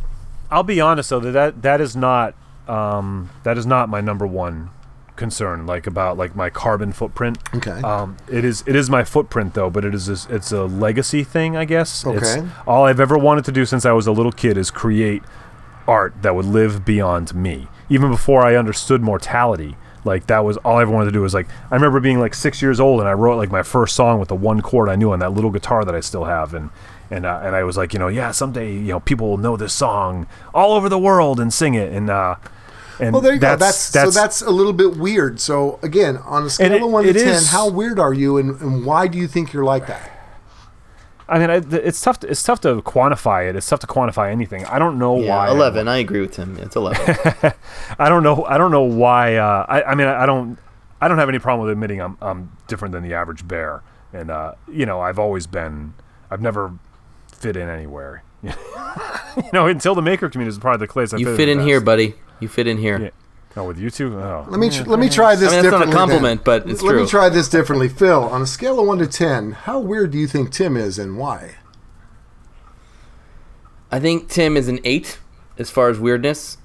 I'll be honest though that that, that is not um, that is not my number one concern. Like about like my carbon footprint. Okay. Um, it is it is my footprint though, but it is a, it's a legacy thing, I guess. It's, Okay. all I've ever wanted to do since I was a little kid is create art that would live beyond me. Even before I understood mortality, like that was all I ever wanted to do. Was like I remember being like six years old and I wrote like my first song with the one chord I knew on that little guitar that I still have, and and uh, and I was like, you know, yeah, someday you know people will know this song all over the world and sing it, and uh, and well, there you that's, go. That's, so that's a little bit weird. So again, on a scale it- of one to it ten, is- how weird are you, and, and why do you think you're like that? I mean, it's tough. To, it's tough to quantify it. It's tough to quantify anything. I don't know yeah, why. Eleven. I agree with him. It's eleven. I don't know. I don't know why. Uh, I, I mean, I don't. I don't have any problem with admitting I'm, I'm different than the average bear, and uh, you know, I've always been. I've never fit in anywhere. you know, until the maker community is probably the place. I you fit, fit the in here, buddy. You fit in here. Yeah. Oh, with you two. Oh, Let me tr- let me try this I mean, that's not a differently. then. compliment, but it's let true. me try this differently, Phil. On a scale of one to ten, how weird do you think Tim is, and why? I think Tim is an eight as far as weirdness.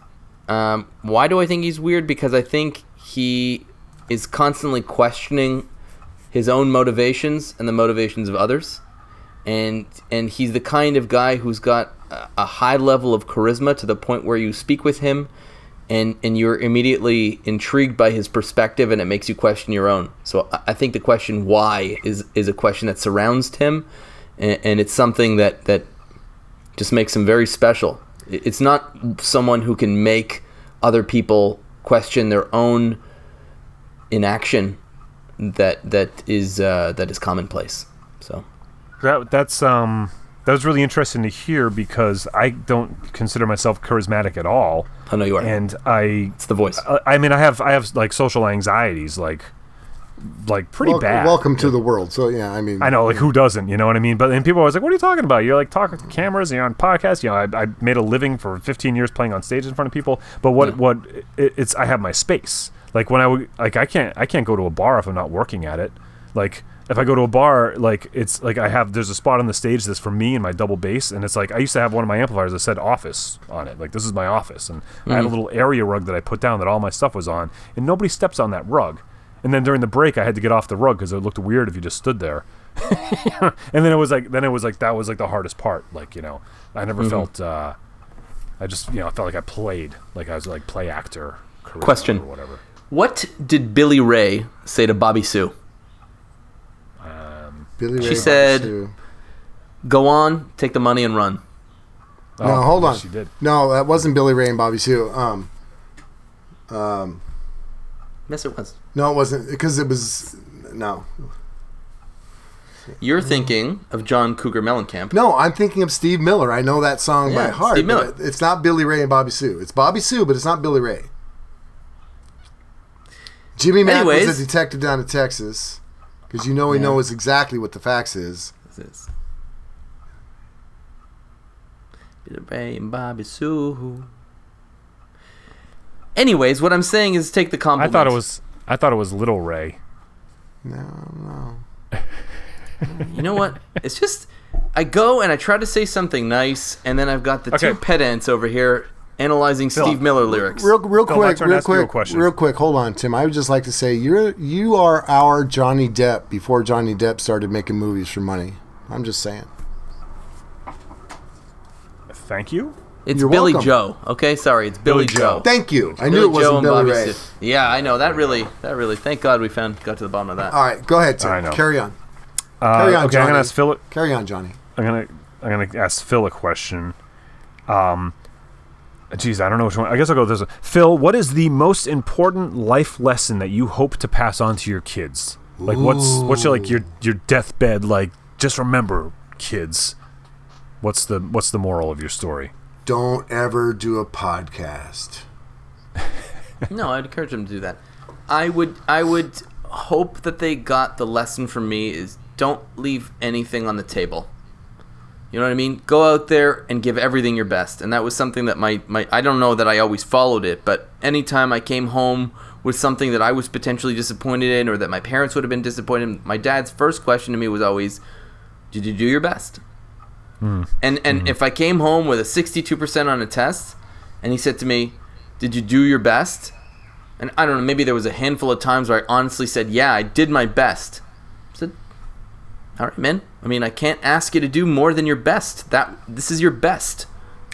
Um, why do I think he's weird? Because I think he is constantly questioning his own motivations and the motivations of others, and and he's the kind of guy who's got a, a high level of charisma to the point where you speak with him, and and you're immediately intrigued by his perspective, and it makes you question your own. So I, think the question why is is a question that surrounds Tim, and, and it's something that that just makes him very special. It's not someone who can make other people question their own inaction that that is uh, that is commonplace. So that that's um that was really interesting to hear because I don't consider myself charismatic at all, I know you are. and I it's the voice. I- I mean, I have I have like social anxieties, like like pretty Wel- bad. Welcome to the world. So yeah, I mean, I know, like who doesn't? You know what I mean? But then people are always like, "What are you talking about? You're like talking to cameras, you're on podcasts. You know, I, I made a living for 15 years playing on stage in front of people. But what what it, it's I have my space. Like when I would like I can't I can't go to a bar if I'm not working at it. Like if I go to a bar, like it's like I have there's a spot on the stage that's for me and my double bass, and it's like I used to have one of my amplifiers that said office on it. Like this is my office, and I had a little area rug that I put down that all my stuff was on, and nobody steps on that rug. And then during the break, I had to get off the rug because it looked weird if you just stood there. and then it was like, then it was like that was like the hardest part. Like you know, I never felt. uh I just you know I felt like I played like I was like play actor. Question. or whatever. what did Billy Ray say to Bobby Sue? Billy She said- Sue. Go on, take the money and run. No, Oh, hold on. She did. No, that wasn't Billy Ray and Bobby Sue. Um, um, Yes, it was. no, it wasn't because it was no, You're thinking of John Cougar Mellencamp. no. I'm thinking of Steve Miller. I know that song by heart. Steve Miller. It's not Billy Ray and Bobby Sue. It's Bobby Sue, but it's not Billy Ray. Jimmy Mack was a detective down in Texas because you know he Yeah. knows exactly what the facts is. This is- Billy Ray and Bobby Sue. Anyways, what I'm saying is take the compliment. I thought it was. I thought it was Little Ray. No, no. You know what? It's just I go and I try to say something nice, and then I've got the Okay. two pedants over here analyzing Phil, Steve Miller lyrics. Real, real Bill, my quick, real ask you a quick, question. real quick. Hold on, Tim. I would just like to say you're you are our Johnny Depp before Johnny Depp started making movies for money. I'm just saying. Thank you. It's You're Billy welcome. Joe. Okay, sorry, it's Billy, Billy Joe. Joe. Thank you. I Billy knew it wasn't Joe Billy Ray. Sue. Yeah, I know that really, that really. Thank God we found got to the bottom of that. All right, go ahead, Tim. I know. Carry on. Uh, Carry on, okay, I'm gonna ask Phil. Carry on, Johnny. I'm gonna I'm gonna ask Phil a question. Um, geez, I don't know which one. I guess I'll go with this. One. Phil, what is the most important life lesson that you hope to pass on to your kids? Like, what's what's your like your your deathbed like? Just remember, kids. What's the what's the moral of your story? Don't ever do a podcast. No, I'd encourage them to do that. I would I would hope that they got the lesson from me is don't leave anything on the table. You know what I mean? Go out there and give everything your best. And that was something that my, my I don't know that I always followed it, but anytime I came home with something that I was potentially disappointed in or that my parents would have been disappointed in, my dad's first question to me was always, Did you do your best? Hmm. And and hmm. if I came home with a 62% on a test and he said to me, "Did you do your best?" And I don't know, maybe there was a handful of times where I honestly said, "Yeah, I did my best." I said, "All right, man. I mean, I can't ask you to do more than your best. That this is your best.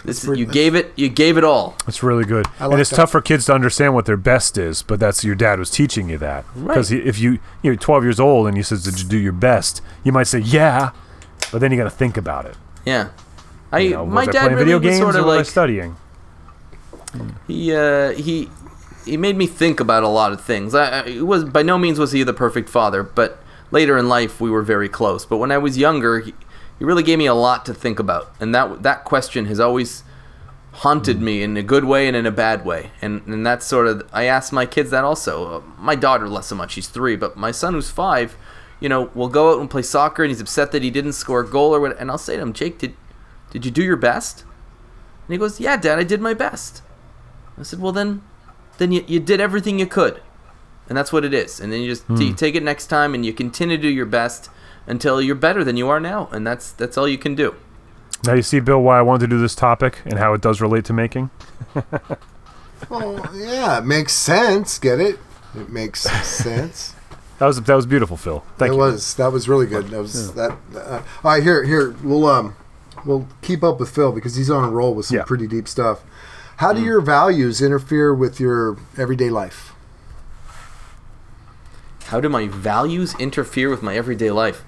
This pretty- you gave it. You gave it all." It's really good, like and it's that. tough for kids to understand what their best is. But that's your dad was teaching you that. Because Right. if you you're 12 years old and he says, "Did you do your best?" You might say, "Yeah," but then you got to think about it. Yeah. I You know, my was I dad playing really video was games sort of was like studying? he uh, he he made me think about a lot of things. I, I it was by no means was he the perfect father, but later in life we were very close. But when I was younger, he, he really gave me a lot to think about, and that that question has always haunted me in a good way and in a bad way. And and that's sort of I asked my kids that also. Uh, my daughter less so much; she's three, but my son who's five. You know, will go out and play soccer, and he's upset that he didn't score a goal or what. And I'll say to him, Jake, did did you do your best? And he goes, Yeah, Dad, I did my best. I said, well then, then you, you did everything you could, and that's what it is. And then you just you take it next time, and you continue to do your best until you're better than you are now, and that's that's all you can do. Now you see, Bill, why I wanted to do this topic and how it does relate to making. Well, yeah, it makes sense. Get it? It makes sense. That was that was beautiful, Phil. Thank that you. was that was really good. That was that. Uh, all right, here here we'll um we'll keep up with Phil because he's on a roll with some Yeah. Mm. pretty deep stuff. How do your values interfere with your everyday life? How do my values interfere with my everyday life?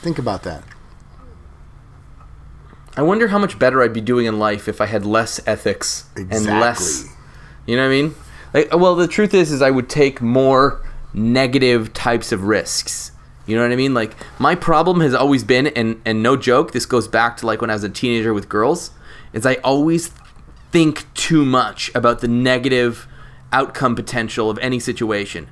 Think about that. I wonder how much better I'd be doing in life if I had less ethics and less. You know what I mean? Like, well, the truth is, is I would take more negative types of risks. You know what I mean? Like, my problem has always been, and and no joke, this goes back to like when I was a teenager with girls, is I always think too much about the negative outcome potential of any situation.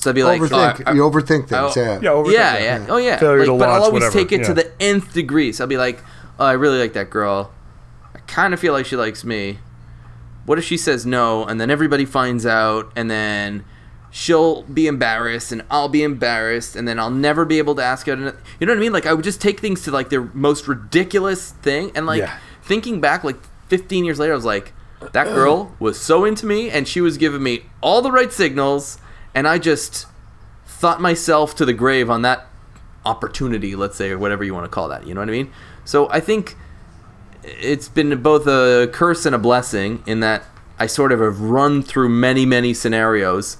So I'd be like, overthink. oh, I- you overthink things. oh, yeah. Yeah, overthink yeah, it. yeah, oh yeah. Failure Like, to but I'll always whatever, take it to the nth degree. So I'll be like, oh, I really like that girl. I kind of feel like she likes me. What if she says no, and then everybody finds out, and then she'll be embarrassed, and I'll be embarrassed, and then I'll never be able to ask out. ano- You know what I mean? Like I would just take things to like their most ridiculous thing, and like Yeah. thinking back, like 15 years later, I was like, that girl was so into me, and she was giving me all the right signals, and I just thought myself to the grave on that opportunity, let's say, or whatever you want to call that. You know what I mean? So I think it's been both a curse and a blessing in that I sort of have run through many, many scenarios.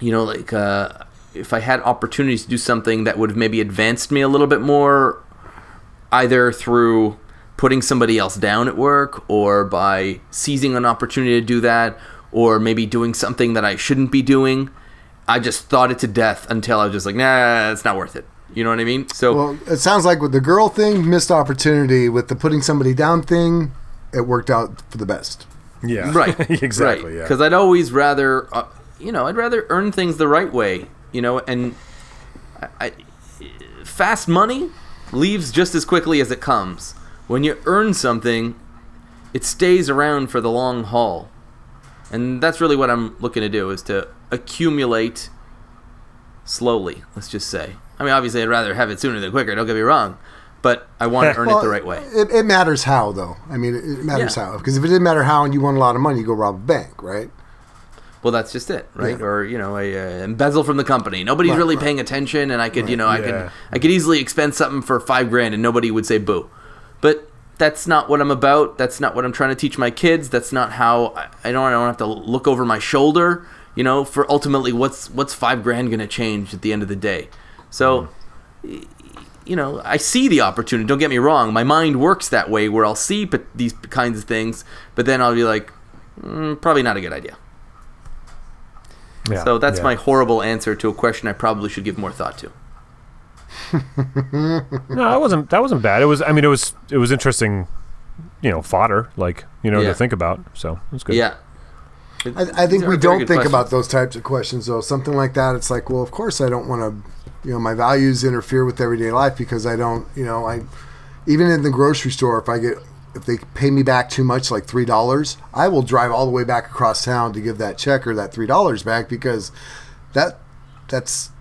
You know, like uh, if I had opportunities to do something that would have maybe advanced me a little bit more, either through putting somebody else down at work or by seizing an opportunity to do that or maybe doing something that I shouldn't be doing. I just thought it to death until I was just like, nah, it's not worth it. You know what I mean? So Well, it sounds like with the girl thing, missed opportunity. With the putting somebody down thing, it worked out for the best. Yeah, right exactly. Yeah. because i'd always rather uh, you know i'd rather earn things the right way you know and I, I, fast money leaves just as quickly as it comes. When you earn something, it stays around for the long haul. And that's really what I'm looking to do is to accumulate slowly, let's just say. I mean, obviously I'd rather have it sooner than quicker, don't get me wrong, but I want to earn it the right way. It, it matters how, though. I mean, it, it matters Yeah. how. Because if it didn't matter how and you won a lot of money, you go rob a bank, right? Well, that's just it, right? Yeah. Or you know, a uh, embezzle from the company. Nobody's Right, really right. paying attention, and I could, you know, I Yeah. could, I could easily expend something for five grand, and nobody would say boo. But that's not what I'm about. That's not what I'm trying to teach my kids. That's not how I, I don't. I don't have to look over my shoulder, you know, for ultimately what's what's five grand going to change at the end of the day. So. y- You know, I see the opportunity. Don't get me wrong. My mind works that way, where I'll see p- these kinds of things, but then I'll be like, mm, probably not a good idea. Yeah, So that's yeah. my horrible answer to a question I probably should give more thought to. No, that wasn't that wasn't bad. It was. I mean, it was it was interesting. You know, fodder like you know Yeah. to think about. So it's good. Yeah. I, I think we don't think questions. about those types of questions, though. Something like that, it's like, well, of course, I don't want to, you know, my values interfere with everyday life because I don't, you know, I, even in the grocery store, if I get, if they pay me back too much, like three dollars, I will drive all the way back across town to give that check or that three dollars back because that, that's,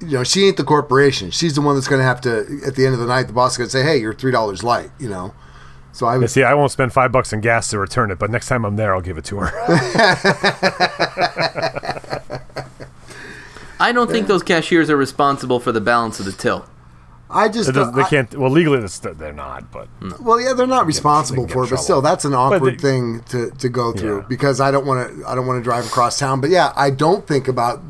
you know, she ain't the corporation. She's the one that's going to have to, at the end of the night, the boss is going to say, hey, you're three dollars light, you know. So I Yeah, See, I won't spend five bucks in gas to return it, but next time I'm there, I'll give it to her. I don't think those cashiers are responsible for the balance of the till. I just It they can't. Well, legally, they're not. But Well, yeah, they're not responsible get for it, but still, that's an awkward they- thing to, to go through Yeah. because I don't want to. I don't want to drive across town. But yeah, I don't think about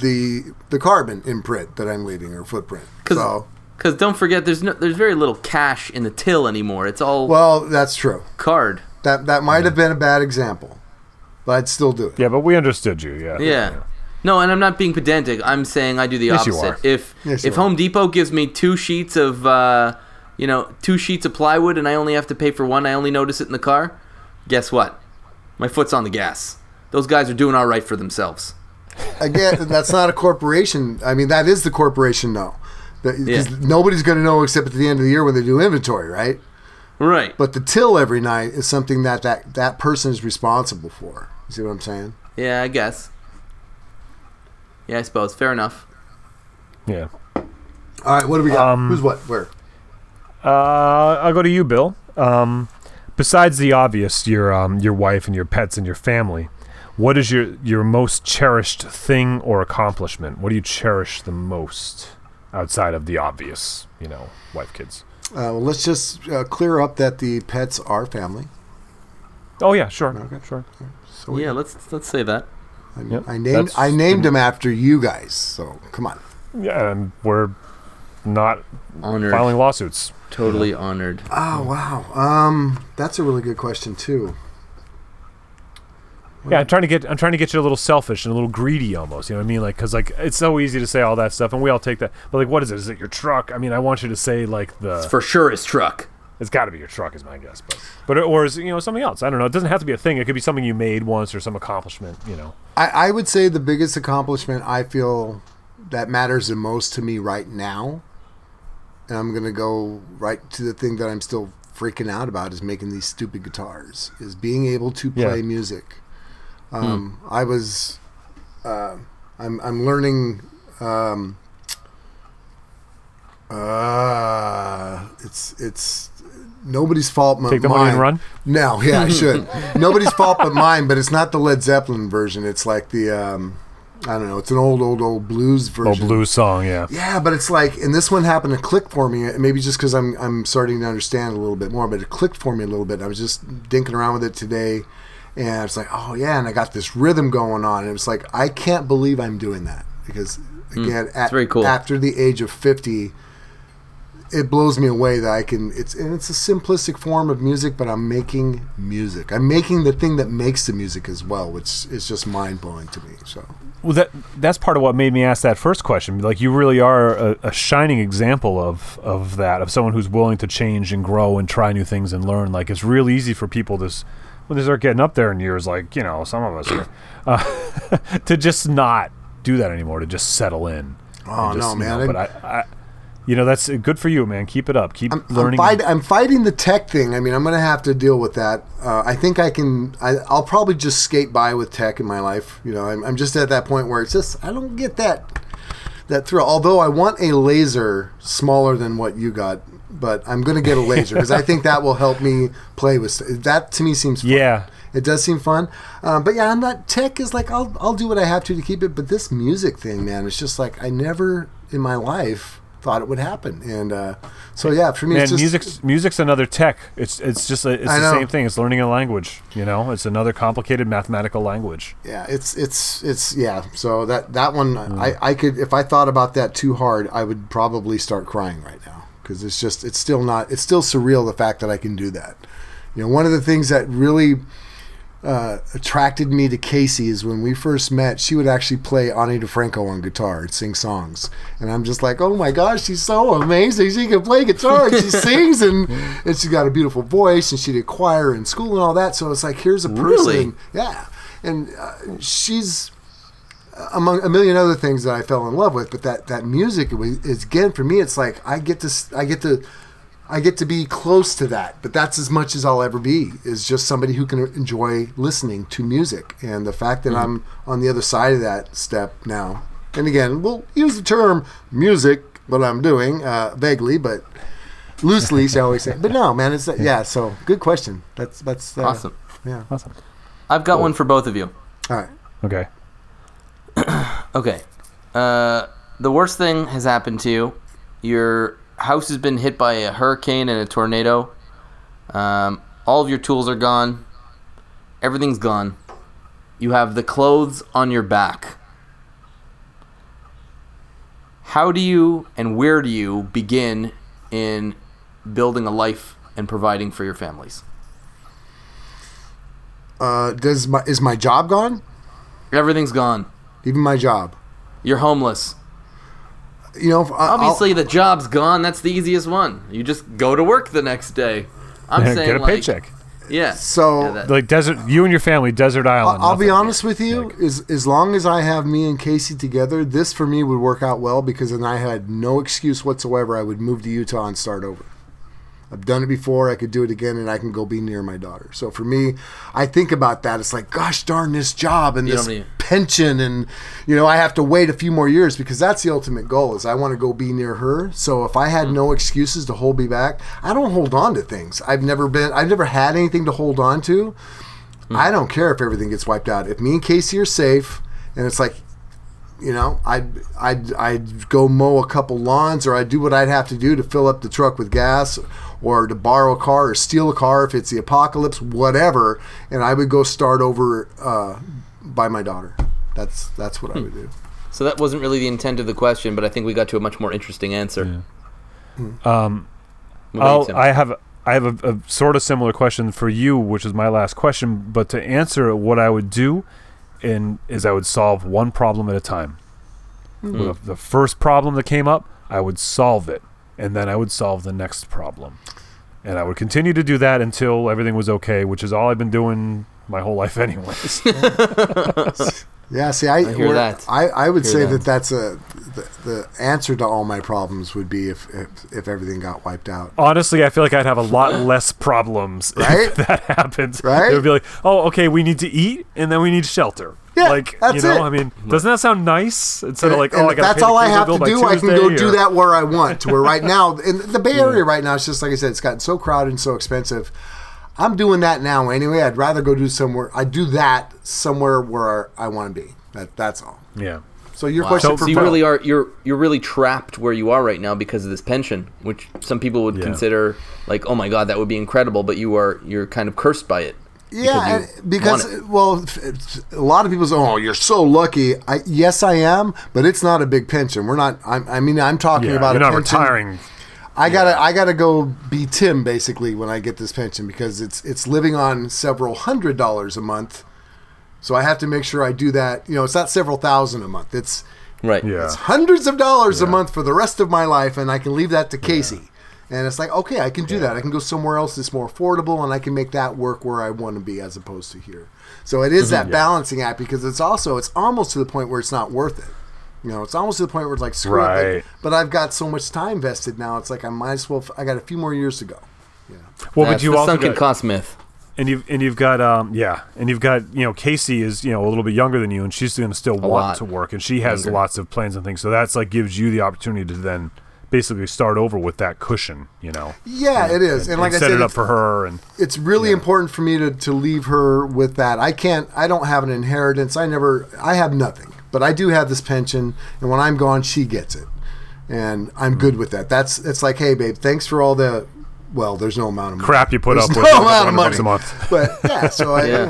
the the carbon imprint that I'm leaving or footprint. Because So, don't forget, there's no, there's very little cash in the till anymore. It's all well, that's true. card. That that might have been a bad example, but I'd still do it. yeah, but we understood you. Yeah. Yeah. No, and I'm not being pedantic. I'm saying I do the Yes, you opposite. are. If Yes, you if are. Home Depot gives me two sheets of uh, you know two sheets of plywood and I only have to pay for one, I only notice it in the car. Guess what? My foot's on the gas. Those guys are doing all right for themselves. Again, that's not a corporation. I mean, that is the corporation, though, because Yeah. nobody's going to know except at the end of the year when they do inventory, right? Right. But the till every night is something that that, that person is responsible for. You see what I'm saying? Yeah, I guess. Yeah, I suppose. Fair enough. Yeah. All right, what do we got? Um, Who's what? Where? Uh, I'll go to you, Bill. Um, besides the obvious, your um, your wife and your pets and your family, what is your your most cherished thing or accomplishment? What do you cherish the most outside of the obvious? You know, wife, kids. Uh, well, let's just uh, clear up that the pets are family. Oh yeah, sure, Okay. sure. So we- Yeah, let's let's say that. I, Yep, I named that's- I named them after you guys. So come on. Yeah, and we're not Honored. filing lawsuits. Totally honored. Oh wow. Um, that's a really good question too. Yeah, I'm trying to get I'm trying to get you a little selfish and a little greedy almost. You know what I mean? Like, cause like it's so easy to say all that stuff, and we all take that. But like, what is it? Is it your truck? I mean, I want you to say like the For sure, his truck. It's got to be your truck, is my guess. But but or is you know something else? I don't know. It doesn't have to be a thing. It could be something you made once or some accomplishment. You know. I, I would say the biggest accomplishment I feel that matters the most to me right now, and I'm gonna go right to the thing that I'm still freaking out about is making these stupid guitars. Is being able to play Yeah. music. Um, I was, uh, I'm I'm learning. Um, uh, it's it's nobody's fault. but Take the money and mine. run? No, yeah, I should. Nobody's fault but mine, but it's not the Led Zeppelin version. It's like the um, I don't know. It's an old, old, old blues version. Oh, blues song. Yeah. Yeah, but it's like, and this one happened to click for me. Maybe just because I'm I'm starting to understand a little bit more, but it clicked for me a little bit. I was just dinking around with it today, and it's like, oh yeah, and I got this rhythm going on, and it's like, I can't believe I'm doing that because hmm. again, at, very cool. after the age of fifty, it blows me away that I can. It's and it's a simplistic form of music, but I'm making music. I'm making the thing that makes the music as well, which is just mind blowing to me. So. Well, that that's part of what made me ask that first question. Like, you really are a, a shining example of of that, of someone who's willing to change and grow and try new things and learn. Like, it's real easy for people to, s- when they start getting up there in years, like you know, some of us, are, uh, to just not do that anymore, to just settle in. Oh just, no, you man! know, but I, I, you know that's good for you, man. Keep it up. Keep I'm, learning. fight, I'm fighting the tech thing. I mean, I'm going to have to deal with that. Uh, I think I can. I, I'll probably just skate by with tech in my life. You know, I'm, I'm just at that point where it's just I don't get that that thrill. Although I want a laser smaller than what you got, but I'm going to get a laser because I think that will help me play with st- that. To me, seems fun. yeah, It does seem fun, um, but yeah, I'm not tech is like I'll I'll do what I have to to keep it. But this music thing, man, it's just like I never in my life thought it would happen, and uh, so yeah, for me, man. it's just, music's music's another tech. It's it's just a, it's I the know. same thing. It's learning a language. You know, it's another complicated mathematical language. yeah, it's it's it's yeah. So that that one, I I could if I thought about that too hard, I would probably start crying right now because it's just it's still not it's still surreal the fact that I can do that. You know, one of the things that really uh, attracted me to Casey is when we first met, she would actually play Ani DiFranco on guitar and sing songs. And I'm just like, oh my gosh, she's so amazing. She can play guitar and she sings and, and she's got a beautiful voice and she did choir in school and all that. So it's like, here's a person. Really? Yeah. And uh, she's among a million other things that I fell in love with, but that, that music was, is again, for me, it's like, I get to, s- I get to, I get to be close to that, but that's as much as I'll ever be. Is just somebody who can enjoy listening to music, and the fact that I'm on the other side of that step now. And again, we'll use the term music, what I'm doing uh, vaguely, but loosely, shall we say? But no, man, it's yeah. So good question. That's that's uh, Awesome. Yeah. Awesome. I've got one for both of you. All right. Okay. Okay. Uh, the worst thing has happened to you. Your house has been hit by a hurricane and a tornado. Um, all of your tools are gone. Everything's gone. You have the clothes on your back. How do you and where do you begin in building a life and providing for your families? Uh, does my is my job gone? Everything's gone. Even my job. You're homeless. You know, I- I'll- Obviously, the job's gone. That's the easiest one. You just go to work the next day. I'm saying Get a like, paycheck. Yeah. So- Yeah, that- Like desert, you and your family, desert island. I'll, I'll be nothing. honest with you. As as long as I have me and Casey together, this for me would work out well because then I had no excuse whatsoever. I would move to Utah and start over. I've done it before. I could do it again, and I can go be near my daughter. So for me, I think about that. It's like, gosh darn this job and You this don't need- pension, and you know, I have to wait a few more years because that's the ultimate goal. Is I want to go be near her. So if I had Hmm. no excuses to hold me back, I don't hold on to things. I've never been. I've never had anything to hold on to. Hmm. I don't care if everything gets wiped out. If me and Casey are safe, and it's like, you know, I'd I'd I'd go mow a couple lawns, or I'd do what I'd have to do to fill up the truck with gas, or to borrow a car, or steal a car if it's the apocalypse, whatever, and I would go start over uh, by my daughter. That's that's what I hmm. would do. so that wasn't really the intent of the question, but I think we got to a much more interesting answer. Hmm. Um, What about you, I'll, Tim? I have I have a, a sort of similar question for you, which is my last question. But to answer it, what I would do, in is I would solve one problem at a time. Hmm. The, the first problem that came up, I would solve it, and then I would solve the next problem, and I would continue to do that until everything was okay, which is all I've been doing my whole life, anyways. Yeah, see, I hear that. I, I would Hear say that. that that's a the, the answer to all my problems would be if, if if everything got wiped out. Honestly, I feel like I'd have a lot less problems Right? if that happens. Right? It would be like, oh, okay, we need to eat, and then we need shelter. Yeah, like that's you know, it. I mean, mm-hmm. doesn't that sound nice? Instead of like, oh, I if got that's all I have to do. I can go Tuesday, do that where I want. To where right now, in the Bay Area right now, it's just like I said, it's gotten so crowded and so expensive. I'm doing that now anyway. I'd rather go do somewhere. I do that somewhere where I want to be. That that's all. Yeah. So your Wow. question So, for you Phil. really are you're you're really trapped where you are right now because of this pension, which some people would Yeah. consider like, oh my god, that would be incredible, but you are you're kind of cursed by it. Yeah, because because well, a lot of people say, "Oh, you're so lucky." I, yes, I am, but it's not a big pension. We're not. I'm, I mean, I'm talking Yeah, about you're a not pension. retiring. I gotta I gotta go be Tim basically when I get this pension because it's it's living on several hundred dollars a month. So I have to make sure I do that. You know, it's not several thousand a month. It's Right. Yeah. it's hundreds of dollars a month for the rest of my life, and I can leave that to Casey. And it's like, okay, I can do that. I can go somewhere else that's more affordable, and I can make that work where I want to be as opposed to here. So it is mm-hmm. that balancing act because it's also it's almost to the point where it's not worth it. You know, it's almost to the point where it's like screw it. Right. But, but I've got so much time vested now. It's like I might as well. I got a few more years to go. Yeah. Well, That's but you the also sunken got, cost myth. and you've and you've got um yeah, and you've got you know Casey is you know a little bit younger than you, and she's going to still want lot to work, and she has younger. lots of plans and things. So that's like gives you the opportunity to then basically start over with that cushion, you know. Yeah, it is. And, like I set said, it up it's- for her, and it's really important for me to, to leave her with that. I can't. I don't have an inheritance. I never. I have nothing, but I do have this pension, and when I'm gone, she gets it, and I'm good with that. That's. It's like, hey, babe, thanks for all the. Well, there's no amount of money. crap you put There's up no with like amount of 100 bucks a month. But yeah, so I. Yeah.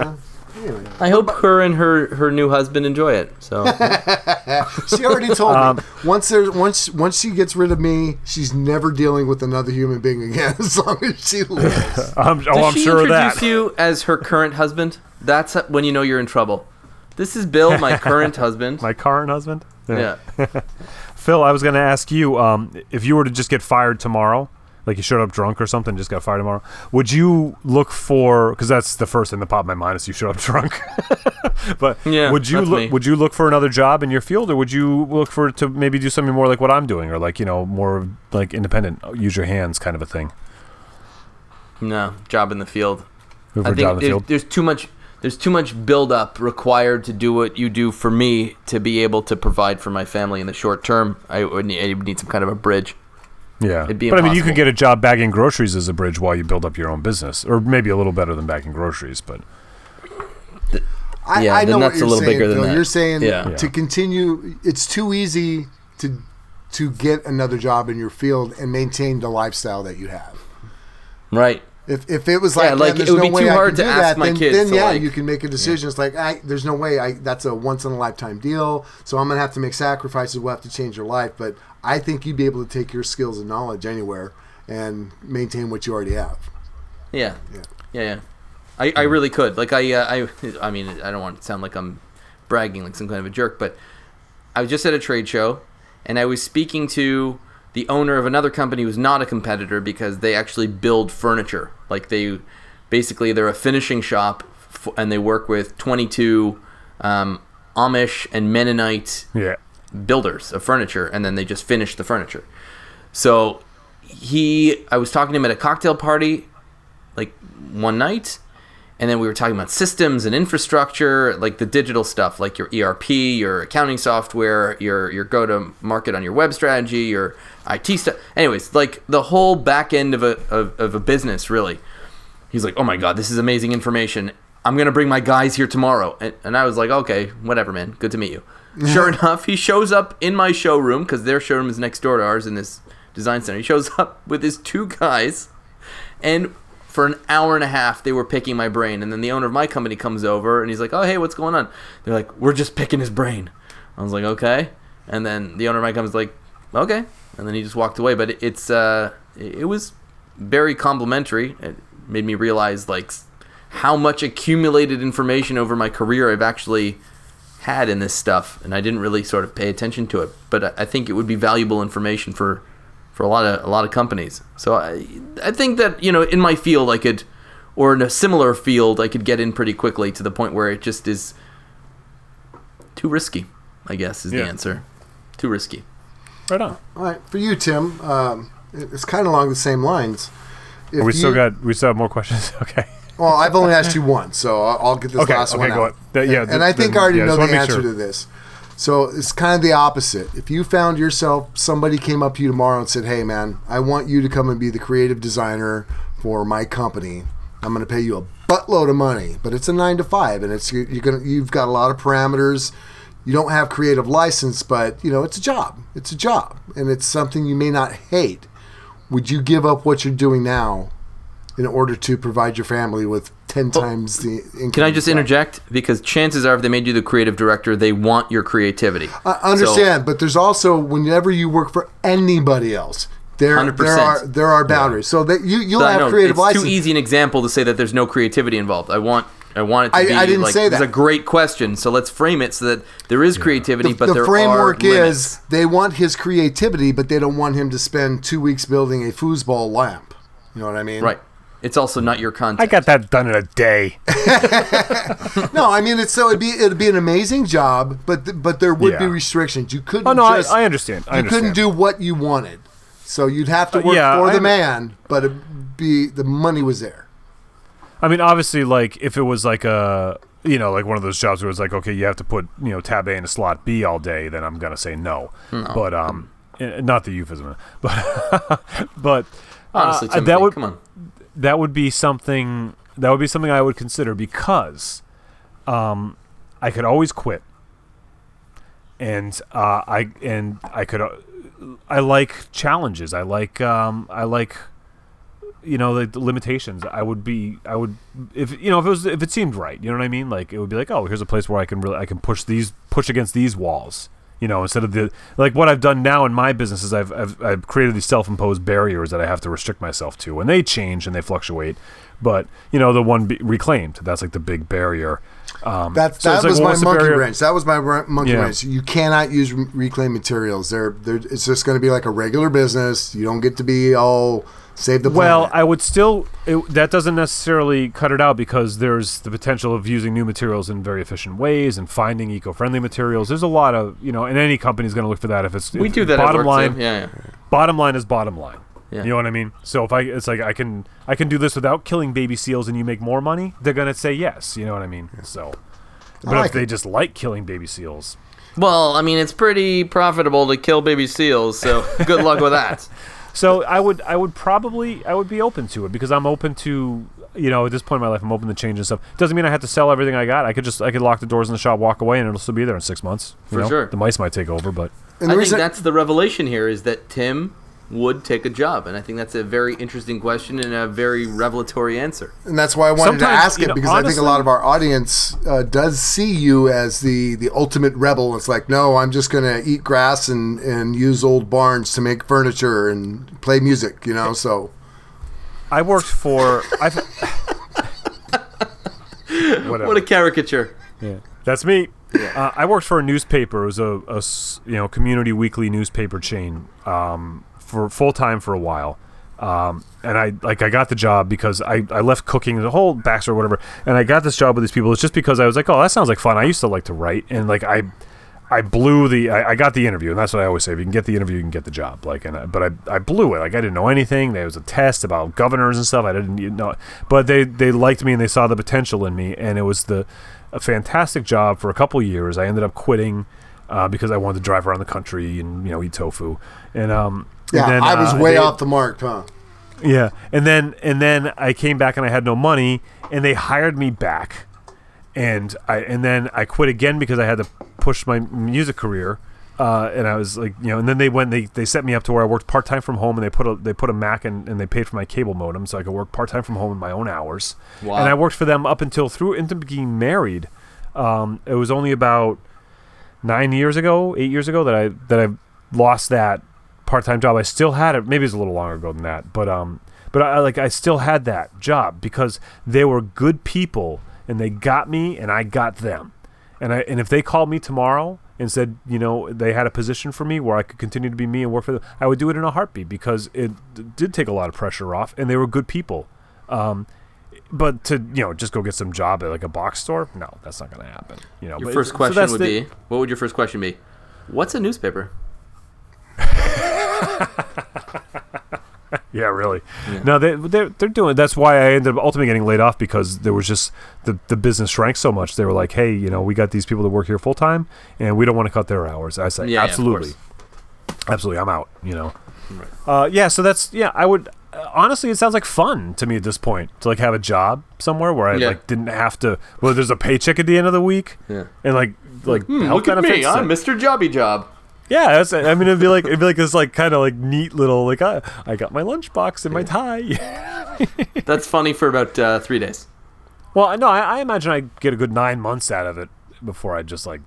You know, anyway, I hope her and her her new husband enjoy it. So she already told Um, me once there's once once she gets rid of me, she's never dealing with another human being again as long as she lives. I'm, oh, Does I'm she sure introduce that. you as her current husband? That's when you know you're in trouble. This is Bill, my current husband. My current husband. yeah. Phil, I was going to ask you um, if you were to just get fired tomorrow, like you showed up drunk or something, just got fired tomorrow. Would you look for? Because that's the first thing that popped in my mind is you showed up drunk. but Yeah, would you look? me. Would you look for another job in your field, or would you look for to maybe do something more like what I'm doing, or like you know more like independent, use your hands kind of a thing? No, job in the field. I a job in think the there's too much there's too much build up required to do what you do for me to be able to provide for my family in the short term. I would need, I would need some kind of a bridge. Yeah, it'd be but I mean, you can get a job bagging groceries as a bridge while you build up your own business, or maybe a little better than bagging groceries. But I, Yeah, I the know what a you're little saying, bigger than that. You're saying Yeah. Yeah. to continue. It's too easy to to get another job in your field and maintain the lifestyle that you have. Right. If, if it was Yeah, like, like, there's it would no be way too I hard to do ask that, my then, kids then to, yeah, like- you can make a decision. It's like, I, there's no way. I that's a once in a lifetime deal. So I'm gonna have to make sacrifices. We'll have to change your life. But I think you'd be able to take your skills and knowledge anywhere and maintain what you already have. Yeah. Yeah. Yeah, yeah. I, I really could. Like I uh, I I mean, I don't want to sound like I'm bragging like some kind of a jerk, but I was just at a trade show and I was speaking to the owner of another company who's not a competitor because they actually build furniture. Like they basically they're a finishing shop f- and they work with 22 um, Amish and Mennonite yeah, builders of furniture and then they just finish the furniture. So he I was talking to him at a cocktail party like one night and then we were talking about systems and infrastructure, like the digital stuff, like your ERP, your accounting software, your your go to market on your web strategy, your IT stuff. Anyways, like the whole back end of a of, of a business, really. He's like, "Oh my god, this is amazing information. I'm gonna bring my guys here tomorrow." And, and I was like, "Okay, whatever, man. Good to meet you." Sure enough, he shows up in my showroom because their showroom is next door to ours in this design center. He shows up with his two guys, and for an hour and a half they were picking my brain. And then the owner of my company comes over and he's like, "Oh, hey, what's going on?" They're like, "We're just picking his brain." I was like, "Okay." And then the owner of my company's like, "Okay," and then he just walked away. But it, it's uh, it was very complimentary. It made me realize like how much accumulated information over my career I've actually had in this stuff, and I didn't really sort of pay attention to it. But I- I think it would be valuable information for for a lot of a lot of companies. So I I think that you know in my field I could, or in a similar field I could get in pretty quickly to the point where it just is too risky. I guess is Yeah. the answer. Too risky. Right on. All right, for you, Tim, um, it's kind of along the same lines. If we still you- got we still have more questions. Okay. Well, I've only asked you one, so I'll, I'll get this Okay, last okay, one go out. on. That- yeah, and, th- I think then- I already yeah, know the answer sure. to this. So it's kind of the opposite. If you found yourself, somebody came up to you tomorrow and said, "Hey, man, I want you to come and be the creative designer for my company. I'm going to pay you a buttload of money, but it's a nine to five, and it's you're gonna you've got a lot of parameters." You don't have creative license, but you know it's a job. It's a job, and it's something you may not hate. Would you give up what you're doing now in order to provide your family with ten times the income? Can I just interject? Because chances are, if they made you the creative director, they want your creativity. I understand, but there's also whenever you work for anybody else, there 100%. there are there are boundaries. So that you you'll So, have creative it's license. too easy an example to say that there's no creativity involved. I want I want it to I- be I didn't like say it's a great question. So let's frame it so that there is creativity, The, but the there framework are limits. is they want his creativity, but they don't want him to spend two weeks building a foosball lamp. You know what I mean? right. It's also not your content. I got that done in a day. No, I mean it's so it'd be it'd be an amazing job, but th- but there would be restrictions. You couldn't. Oh no, I, just, I understand. I you couldn't do what you wanted, so you'd have to Uh, work yeah, for the I- man, but it be the money was there. I mean, obviously, like if it was like a you know like one of those jobs where it's like okay, you have to put you know tab A in a slot B all day, then I'm gonna say no. But um, eh, not the euphemism, but but Honestly, uh, Timothy, that would come on. that would be something that would be something I would consider because um, I could always quit, and uh, I and I could uh, I like challenges. I like um, I like you know the, the limitations. I would be I would if you know if it was if it seemed right. You know what I mean? Like it would be like oh here's a place where I can really I can push these push against these walls. You know, instead of the like what I've done now in my business is I've I've, I've created these self-imposed barriers that I have to restrict myself to, and they change and they fluctuate. But you know, the one reclaimed that's like the big barrier. Um, That's so that it's like, was well, my monkey wrench. That was my r- monkey Yeah. wrench. You cannot use re- reclaimed materials. They're, they're it's just going to be like a regular business. You don't get to be all save the planet. Well, I would still. It, that doesn't necessarily cut it out because there's the potential of using new materials in very efficient ways and finding eco-friendly materials. There's a lot of you know, and any company's going to look for that if it's We if do that Bottom line. Yeah, yeah. bottom line is bottom line. Yeah. You know what I mean? So if I, it's like I can, I can do this without killing baby seals, and you make more money. They're gonna say yes. You know what I mean? So, but like if they it. just like killing baby seals, Well, I mean, it's pretty profitable to kill baby seals, so good luck with that. So I would I would probably I would be open to it because I'm open to you know at this point in my life I'm open to change and stuff. Doesn't mean I have to sell everything I got. I could just I could lock the doors in the shop, walk away, and it'll still be there in six months. you For know? sure. the mice might take over, but and I the think that's the revelation here is that Tim would take a job, and I think that's a very interesting question and a very revelatory answer. and that's why I wanted to Sometimes, ask you it know, because I think a lot of our audience uh, does see you as the the ultimate rebel. It's like, no, I'm just going to eat grass and and use old barns to make furniture and play music. You know, so I worked for I've whatever. What a caricature. Yeah, that's me. Uh, I worked for a newspaper. It was a you know community weekly newspaper chain um, for full time for a while. Um, and I like I got the job because I, I left cooking the whole backstory or whatever, and I got this job with these people. It's just because I was like, oh, that sounds like fun. I used to like to write, and like I I blew the I, I got the interview, and that's what I always say: if you can get the interview, you can get the job. Like, and I, but I I blew it. Like I didn't know anything. There was a test about governors and stuff. I didn't you know, but they they liked me and they saw the potential in me, and it was the a fantastic job for a couple years. I ended up quitting uh, because I wanted to drive around the country and you know eat tofu, and um yeah, then, I was uh, way they- off the mark, huh? yeah, and then and then I came back and I had no money, and they hired me back, and I and then I quit again because I had to push my music career, uh, and I was like, you know, and then they went they they set me up to where I worked part time from home, and they put a they put a Mac and, and they paid for my cable modem, so I could work part time from home in my own hours, Wow. and I worked for them up until through into being married. Um, it was only about nine years ago, eight years ago that I that I lost that part time job. I still had it. Maybe it's a little longer ago than that, but um, but I like I still had that job because they were good people and they got me and I got them. And I and if they called me tomorrow and said, you know, they had a position for me where I could continue to be me and work for them, I would do it in a heartbeat because it d- did take a lot of pressure off and they were good people. Um, but to you know just go get some job at like a box store, no, that's not going to happen. You know, Your but- first question that's would the- be, what would your first question be? What's a newspaper? Yeah, really. No, they they're they're doing. That's why I ended up ultimately getting laid off because there was just the the business shrank so much. They were like, hey, you know, we got these people that work here full time, and we don't want to cut their hours. I said, Yeah, yeah, absolutely, course. absolutely, I'm out. You know. Uh, yeah. So that's yeah. I would uh, honestly, it sounds like fun to me at this point to like have a job somewhere where I Yeah. like didn't have to. Well, there's a paycheck at the end of the week. Yeah. And like like Hmm, look at me. I'm Mr. Jobby Job. Yeah, that's, I mean, it'd be like it'd be like this, like kind of like neat little like I, I got my lunchbox and my tie. That's funny for about uh, three days. Well, no, I, I imagine I get a good nine months out of it before I just like,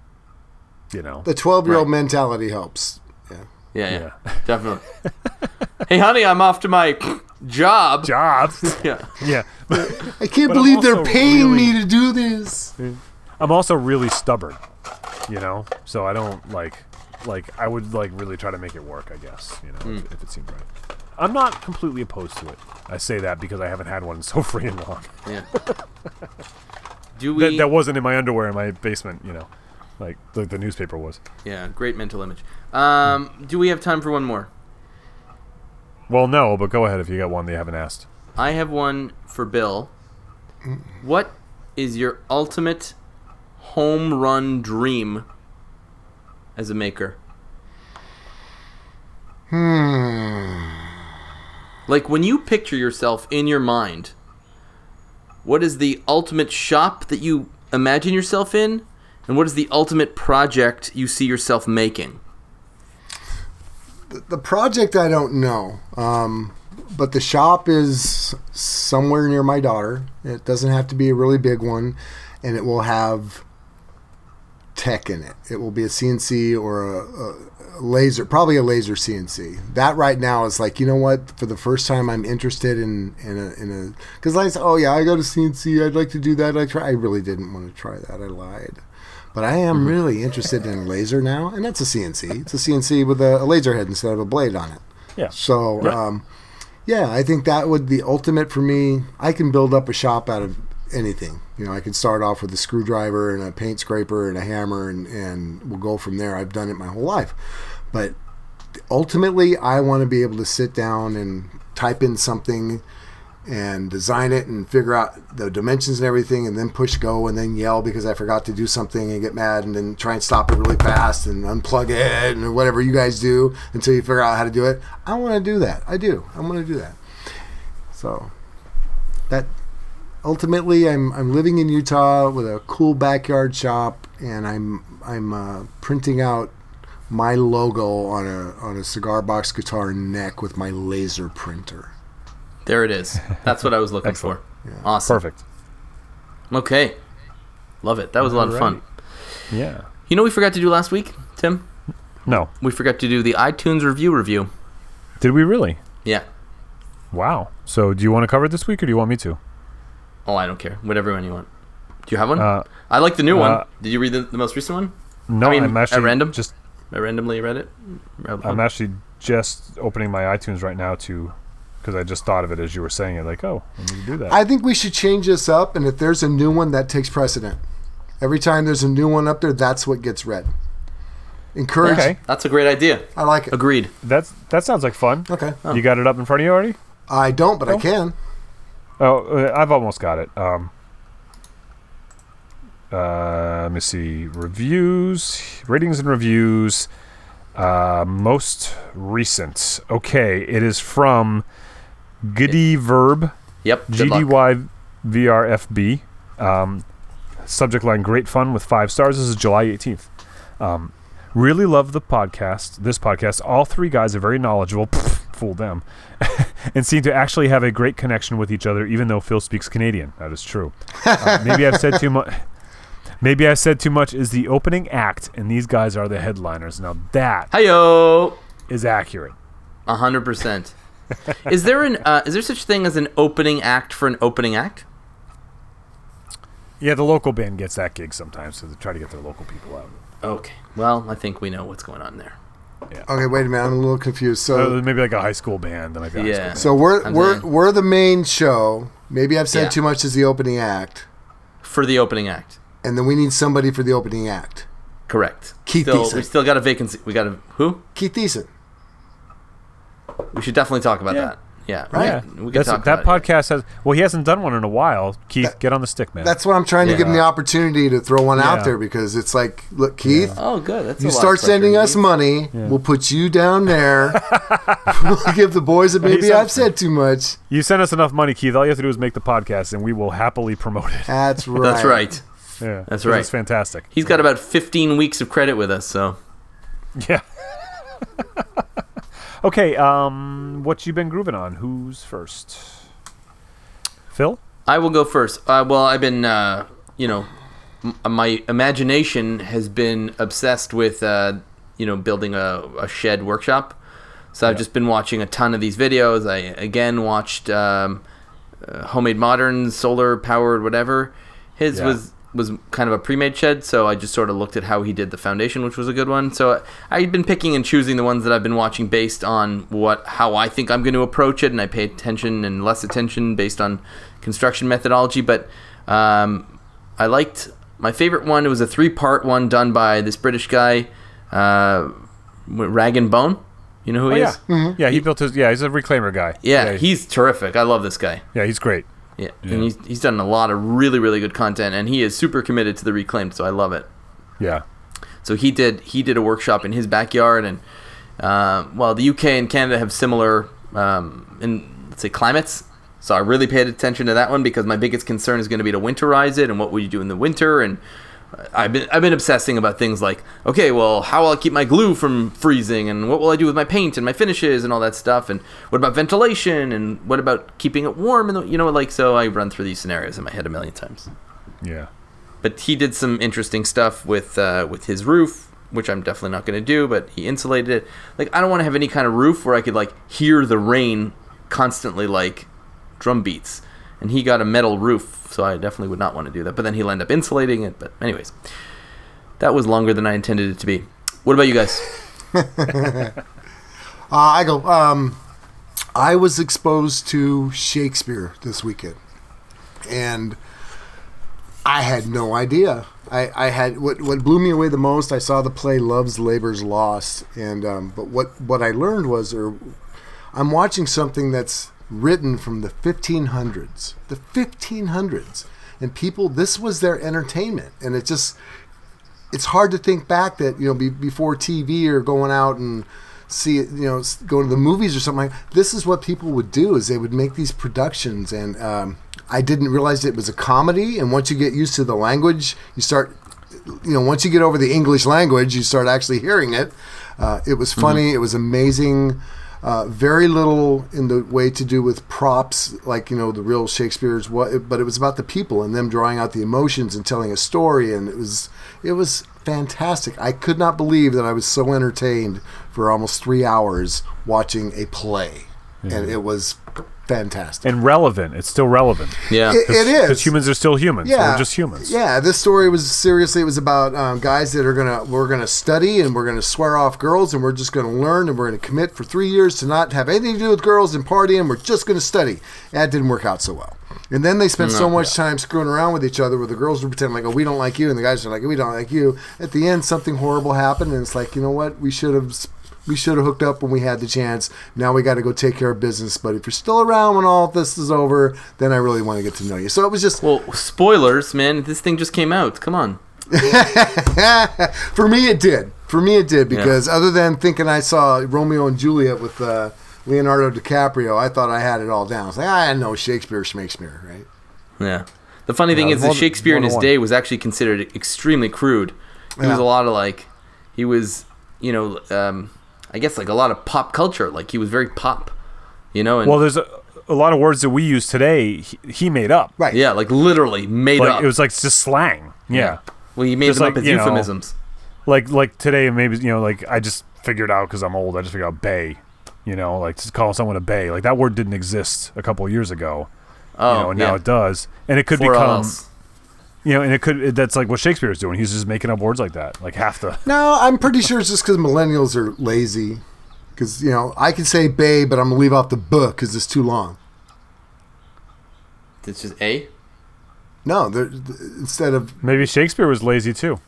you know, The 12 year old Right. mentality helps. Yeah. Yeah, yeah, definitely. hey, honey, I'm off to my job. job. Yeah. yeah, I can't But believe they're paying really- me to do this. I'm also really stubborn, you know, so I don't like like I would like really try to make it work. I guess you know if, if it seemed right. I'm not completely opposed to it. I say that because I haven't had one so freaking long. Yeah. Do we? That, that wasn't in my underwear in my basement, you know, like the, the newspaper was. yeah, great mental image. Um, do we have time for one more? Well, no, but go ahead if you got one that you haven't asked. I have one for Bill. What is your ultimate home run dream as a maker? Hmm. Like when you picture yourself in your mind, what is the ultimate shop that you imagine yourself in? And what is the ultimate project you see yourself making? The project I don't know, um, but the shop is somewhere near my daughter. It doesn't have to be a really big one, and it will have tech in it. It will be a CNC or a, a laser, probably a laser CNC. That right now is like, you know what? For the first time, I'm interested in in a in a because I said, oh yeah, I got a CNC. I'd like to do that. I try. I really didn't want to try that. I lied. But I am really interested in laser now, and that's a CNC. It's a CNC with a, a laser head instead of a blade on it. Yeah. So, Yeah. um, yeah, I think that would be ultimate for me. I can build up a shop out of anything. You know, I can start off with a screwdriver and a paint scraper and a hammer, and, and we'll go from there. I've done it my whole life. But ultimately, I want to be able to sit down and type in something and design it and figure out the dimensions and everything and then push go and then yell because I forgot to do something and get mad and then try and stop it really fast and unplug it and whatever you guys do until you figure out how to do it. I want to do that. I do. I want to do that. So that ultimately I'm I'm living in Utah with a cool backyard shop and I'm I'm uh, printing out my logo on a on a cigar box guitar neck with my laser printer. There it is. That's what I was looking for. Awesome. Perfect. Okay. Love it. That was a lot of fun. Yeah. You know what we forgot to do last week, Tim? No. We forgot to do the iTunes review review. Did we really? Yeah. Wow. So, do you want to cover it this week, or do you want me to? Oh, I don't care. Whatever one you want. Do you have one? Uh, I like the new uh, one. Did you read the, the most recent one? no, I mean, am at actually random? Just I randomly read it. Read I'm actually just opening my iTunes right now to, because I just thought of it as you were saying it. Like, oh, I need to do that. I think we should change this up, and if there's a new one, that takes precedent. Every time there's a new one up there, that's what gets read. Encourage. okay, That's a great idea. I like it. Agreed. that's that sounds like fun. Okay. You got it up in front of you already? I don't, but I Oh. can. Oh, uh, I've almost got it. Um, uh, let me see. Reviews, ratings and reviews. Uh, most recent. Okay, it is from Giddy Verb, Yep. Good luck. GDY VRFB. Um, subject line Great fun with five stars. This is July 18th. Um, really love the podcast. This podcast. All three guys are very knowledgeable. Pfft, fool them. and seem to actually have a great connection with each other, even though Phil speaks Canadian. That is true. Uh, maybe I've said too much. Maybe I said too much. Is the opening act, and these guys are the headliners. Now that Hiyo. is accurate. A hundred percent. Is there an uh, is there such thing as an opening act for an opening act? Yeah, the local band gets that gig sometimes, so they try to get their local people out. Okay. Well, I think we know what's going on there. Okay, wait a minute. I'm a little confused. So, Uh, maybe like a high school band. That might be Yeah. so we're I'm we're saying. we're the main show. Maybe I've said Yeah. too much as the opening act, For the opening act. and then we need somebody for the opening act. Correct. Keith still, Thiessen. we still got a vacancy. We got a who? Keith Thiessen. We should definitely talk about Yeah. that. Yeah. Right. Yeah, We, we can talk that about it. podcast has. Well, he hasn't done one in a while. Keith, That- get on the stick, man. That's what I'm trying to give him the opportunity to throw one out there because it's like, look, Keith, Oh, good. That's you a start sending us money, we'll put you down there. we'll give the boys a maybe said- I've said too much. you send us enough money, Keith. All you have to do is make the podcast, and we will happily promote it. That's right. That's right. Yeah, That's 'cause right. It's fantastic. He's got about 15 weeks of credit with us, so Yeah. Okay. Um, what you been grooving on? Who's first? Phil. I will go first. Uh, well, I've been, uh, you know, m- my imagination has been obsessed with, uh, you know, building a, a shed workshop. So I've just been watching a ton of these videos. I again watched um, uh, Homemade Modern, solar powered, whatever. His Yeah. was was kind of a pre-made shed, so I just sort of looked at how he did the foundation, which was a good one. So I've been picking and choosing the ones that I've been watching based on what how I think I'm going to approach it, and I pay attention and less attention based on construction methodology. But um, I liked my favorite one. It was a three-part one done by this British guy, uh, Rag and Bone. You know who Oh, he yeah, is? yeah. He built his. Yeah, he's a reclaimer guy. Yeah, yeah, he's terrific. I love this guy. yeah, he's great. Yeah, and he's, he's done a lot of really really good content, and he is super committed to the reclaimed. So I love it. Yeah, So he did he did a workshop in his backyard, and uh, well, the UK and Canada have similar um, in let's say climates. So I really paid attention to that one because my biggest concern is going to be to winterize it and what would you do in the winter and. I've been I've been obsessing about things like okay, well, how will I keep my glue from freezing, and what will I do with my paint and my finishes and all that stuff, and what about ventilation, and what about keeping it warm, and you know, like so I run through these scenarios in my head a million times yeah. but he did some interesting stuff with uh, with his roof, which I'm definitely not going to do. But he insulated it. Like I don't want to have any kind of roof where I could like hear the rain constantly like drum beats. And he got a metal roof, so I definitely would not want to do that. But then he'll end up insulating it. But anyways, that was longer than I intended it to be. What about you guys? Uh, I go. Um, I was exposed to Shakespeare this weekend, and I had no idea. I, I had what what blew me away the most. I saw the play Love's Labor's Lost, and um, but what what I learned was, or I'm watching something that's written from the 1500s, the 1500s, and people. This was their entertainment, and it just it's hard to think back that you know be, before TV or going out and see it, you know going to the movies or something like this is what people would do is they would make these productions. And um, I didn't realize it was a comedy. And once you get used to the language you start you know once you get over the English language you start actually hearing it. Uh, it was funny. It was amazing uh, very little in the way to do with props, like you know the real Shakespeare's. What, but it was about the people and them drawing out the emotions and telling a story, and it was it was fantastic. I could not believe that I was so entertained for almost three hours watching a play, and it was fantastic. And relevant. It's still relevant. Yeah, It- it is Because humans are still humans. yeah, We're just humans. Yeah, this story was seriously it was about um, guys that are gonna we're gonna study and we're gonna swear off girls and we're just gonna learn and we're gonna commit for three years to not have anything to do with girls and party and we're just gonna study. That didn't work out so well. And then they spent so much time screwing around with each other where the girls were pretending like, oh, we don't like you, and the guys are like, we don't like you. At the end, something horrible happened, and it's like, you know what? We should have we should have hooked up when we had the chance. Now we got to go take care of business. But if you're still around when all this is over, then I really want to get to know you. So it was just well, spoilers, man. This thing just came out. Come on. for me, it did. For me, it did because other than thinking I saw Romeo and Juliet with uh, Leonardo DiCaprio, I thought I had it all down. It's like I know Shakespeare, Shakespeare, right? Yeah. The funny thing Yeah, is that Shakespeare in his day was actually considered extremely crude. He was a lot of like, he was, you know, um, I guess like a lot of pop culture. Like he was very pop, you know, and Well, there's a, a lot of words that we use today. He, he made up. Right. yeah, like literally made Like up. it was like just slang. Yeah. well, he made just them like, up as you know, euphemisms. Like like today maybe you know like I just figured out because I'm old. I just figured out bae. You know, like to call someone a bae. Like that word didn't exist a couple of years ago. Oh, you know, and now it does, and it could For become. us. You know, and it could. That's like what Shakespeare's doing. He's just making up words like that. Like half the. No, I'm pretty sure it's just because millennials are lazy. Because you know, I can say "babe," but I'm gonna leave off the "book" because it's too long. It's just a. No, they're, instead of Maybe Shakespeare was lazy too.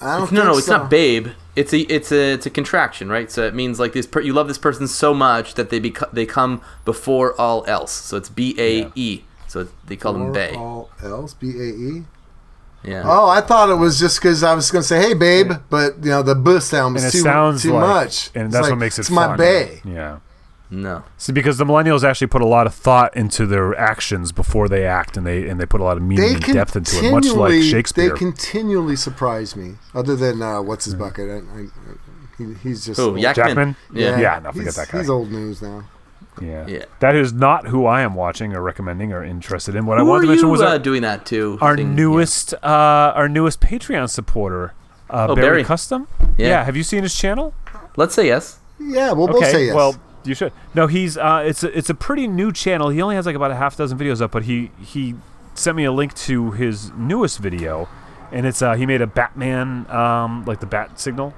I don't. Know. No, think no, it's not babe. It's a it's a it's a contraction, right? So it means like this. Per- you love this person so much that they beco- they come before all else. So it's B A E. So they call them Or Bay. all else, B A E. Yeah. Oh, I thought it was just because I was going to say, "Hey, babe," but you know the "b" sound was And it too, sounds too like, much, and It's that's like, what makes it It's fun. my bae. Yeah. No. See, because the millennials actually put a lot of thought into their actions before they act, and they and they put a lot of meaning They and depth into it, much like Shakespeare. They continually surprise me. Other than uh, what's his bucket? I, I, he, he's just Oh, old. Yakman. Jackman? Yeah. Yeah, no, forget he's, that guy. He's old news now. Yeah. Yeah. that is not who I am watching or recommending or interested in. What I wanted to mention you was uh, our, doing that to? our thing? newest uh, our newest Patreon supporter, uh, Oh, Barry, Barry. Custom. Yeah. have you seen his channel? Let's say yes. Yeah, we'll both say yes. Well, you should. No, he's uh, it's a, it's a pretty new channel. He only has like about a half dozen videos up, but he he sent me a link to his newest video, and it's uh, he made a Batman um, like the bat signal.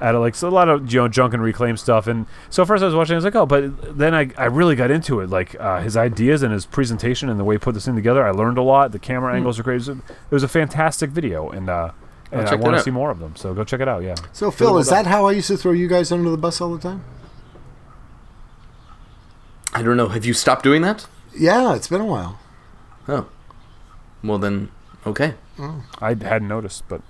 Out of like so a lot of you know junk and reclaim stuff, and so first I was watching, I was like, oh, but then I, I really got into it, like uh, his ideas and his presentation and the way he put this thing together. I learned a lot. The camera angles are great. It was a, it was a fantastic video, and uh, and I want to see more of them. So go check it out. Yeah. So Phil, well is done. that how I used to throw you guys under the bus all the time? I don't know. Have you stopped doing that? Yeah, it's been a while. Oh. Well then, okay. I hadn't noticed, but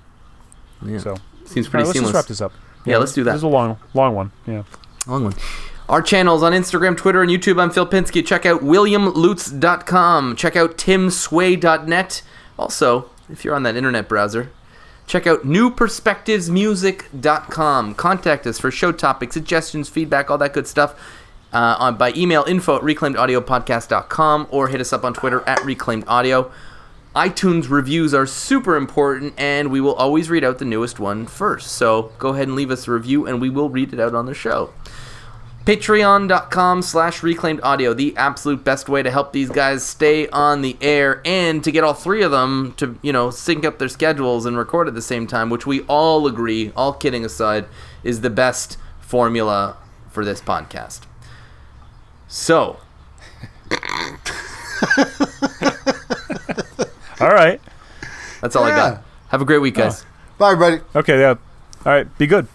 Yeah. so Seems pretty right, let's seamless. just wrap this up. Yeah, let's do that. This is a long, long one. Yeah. Long one. Our channels on Instagram, Twitter, and YouTube. I'm Phil Pinsky. Check out WilliamLutz.com. Check out TimSway.net. Also, if you're on that internet browser, check out NewPerspectivesMusic.com. Contact us for show topics, suggestions, feedback, all that good stuff. Uh, on, by email info at reclaimedaudiopodcast.com or hit us up on Twitter at reclaimed audio. iTunes reviews are super important, and we will always read out the newest one first. So go ahead and leave us a review, and we will read it out on the show. Patreon.com slash reclaimed audio, the absolute best way to help these guys stay on the air and to get all three of them to, you know, sync up their schedules and record at the same time, which we all agree, all kidding aside, is the best formula for this podcast. So, All right. that's all I got. Have a great week, guys. Bye, everybody. Okay. Yeah. All right. Be good.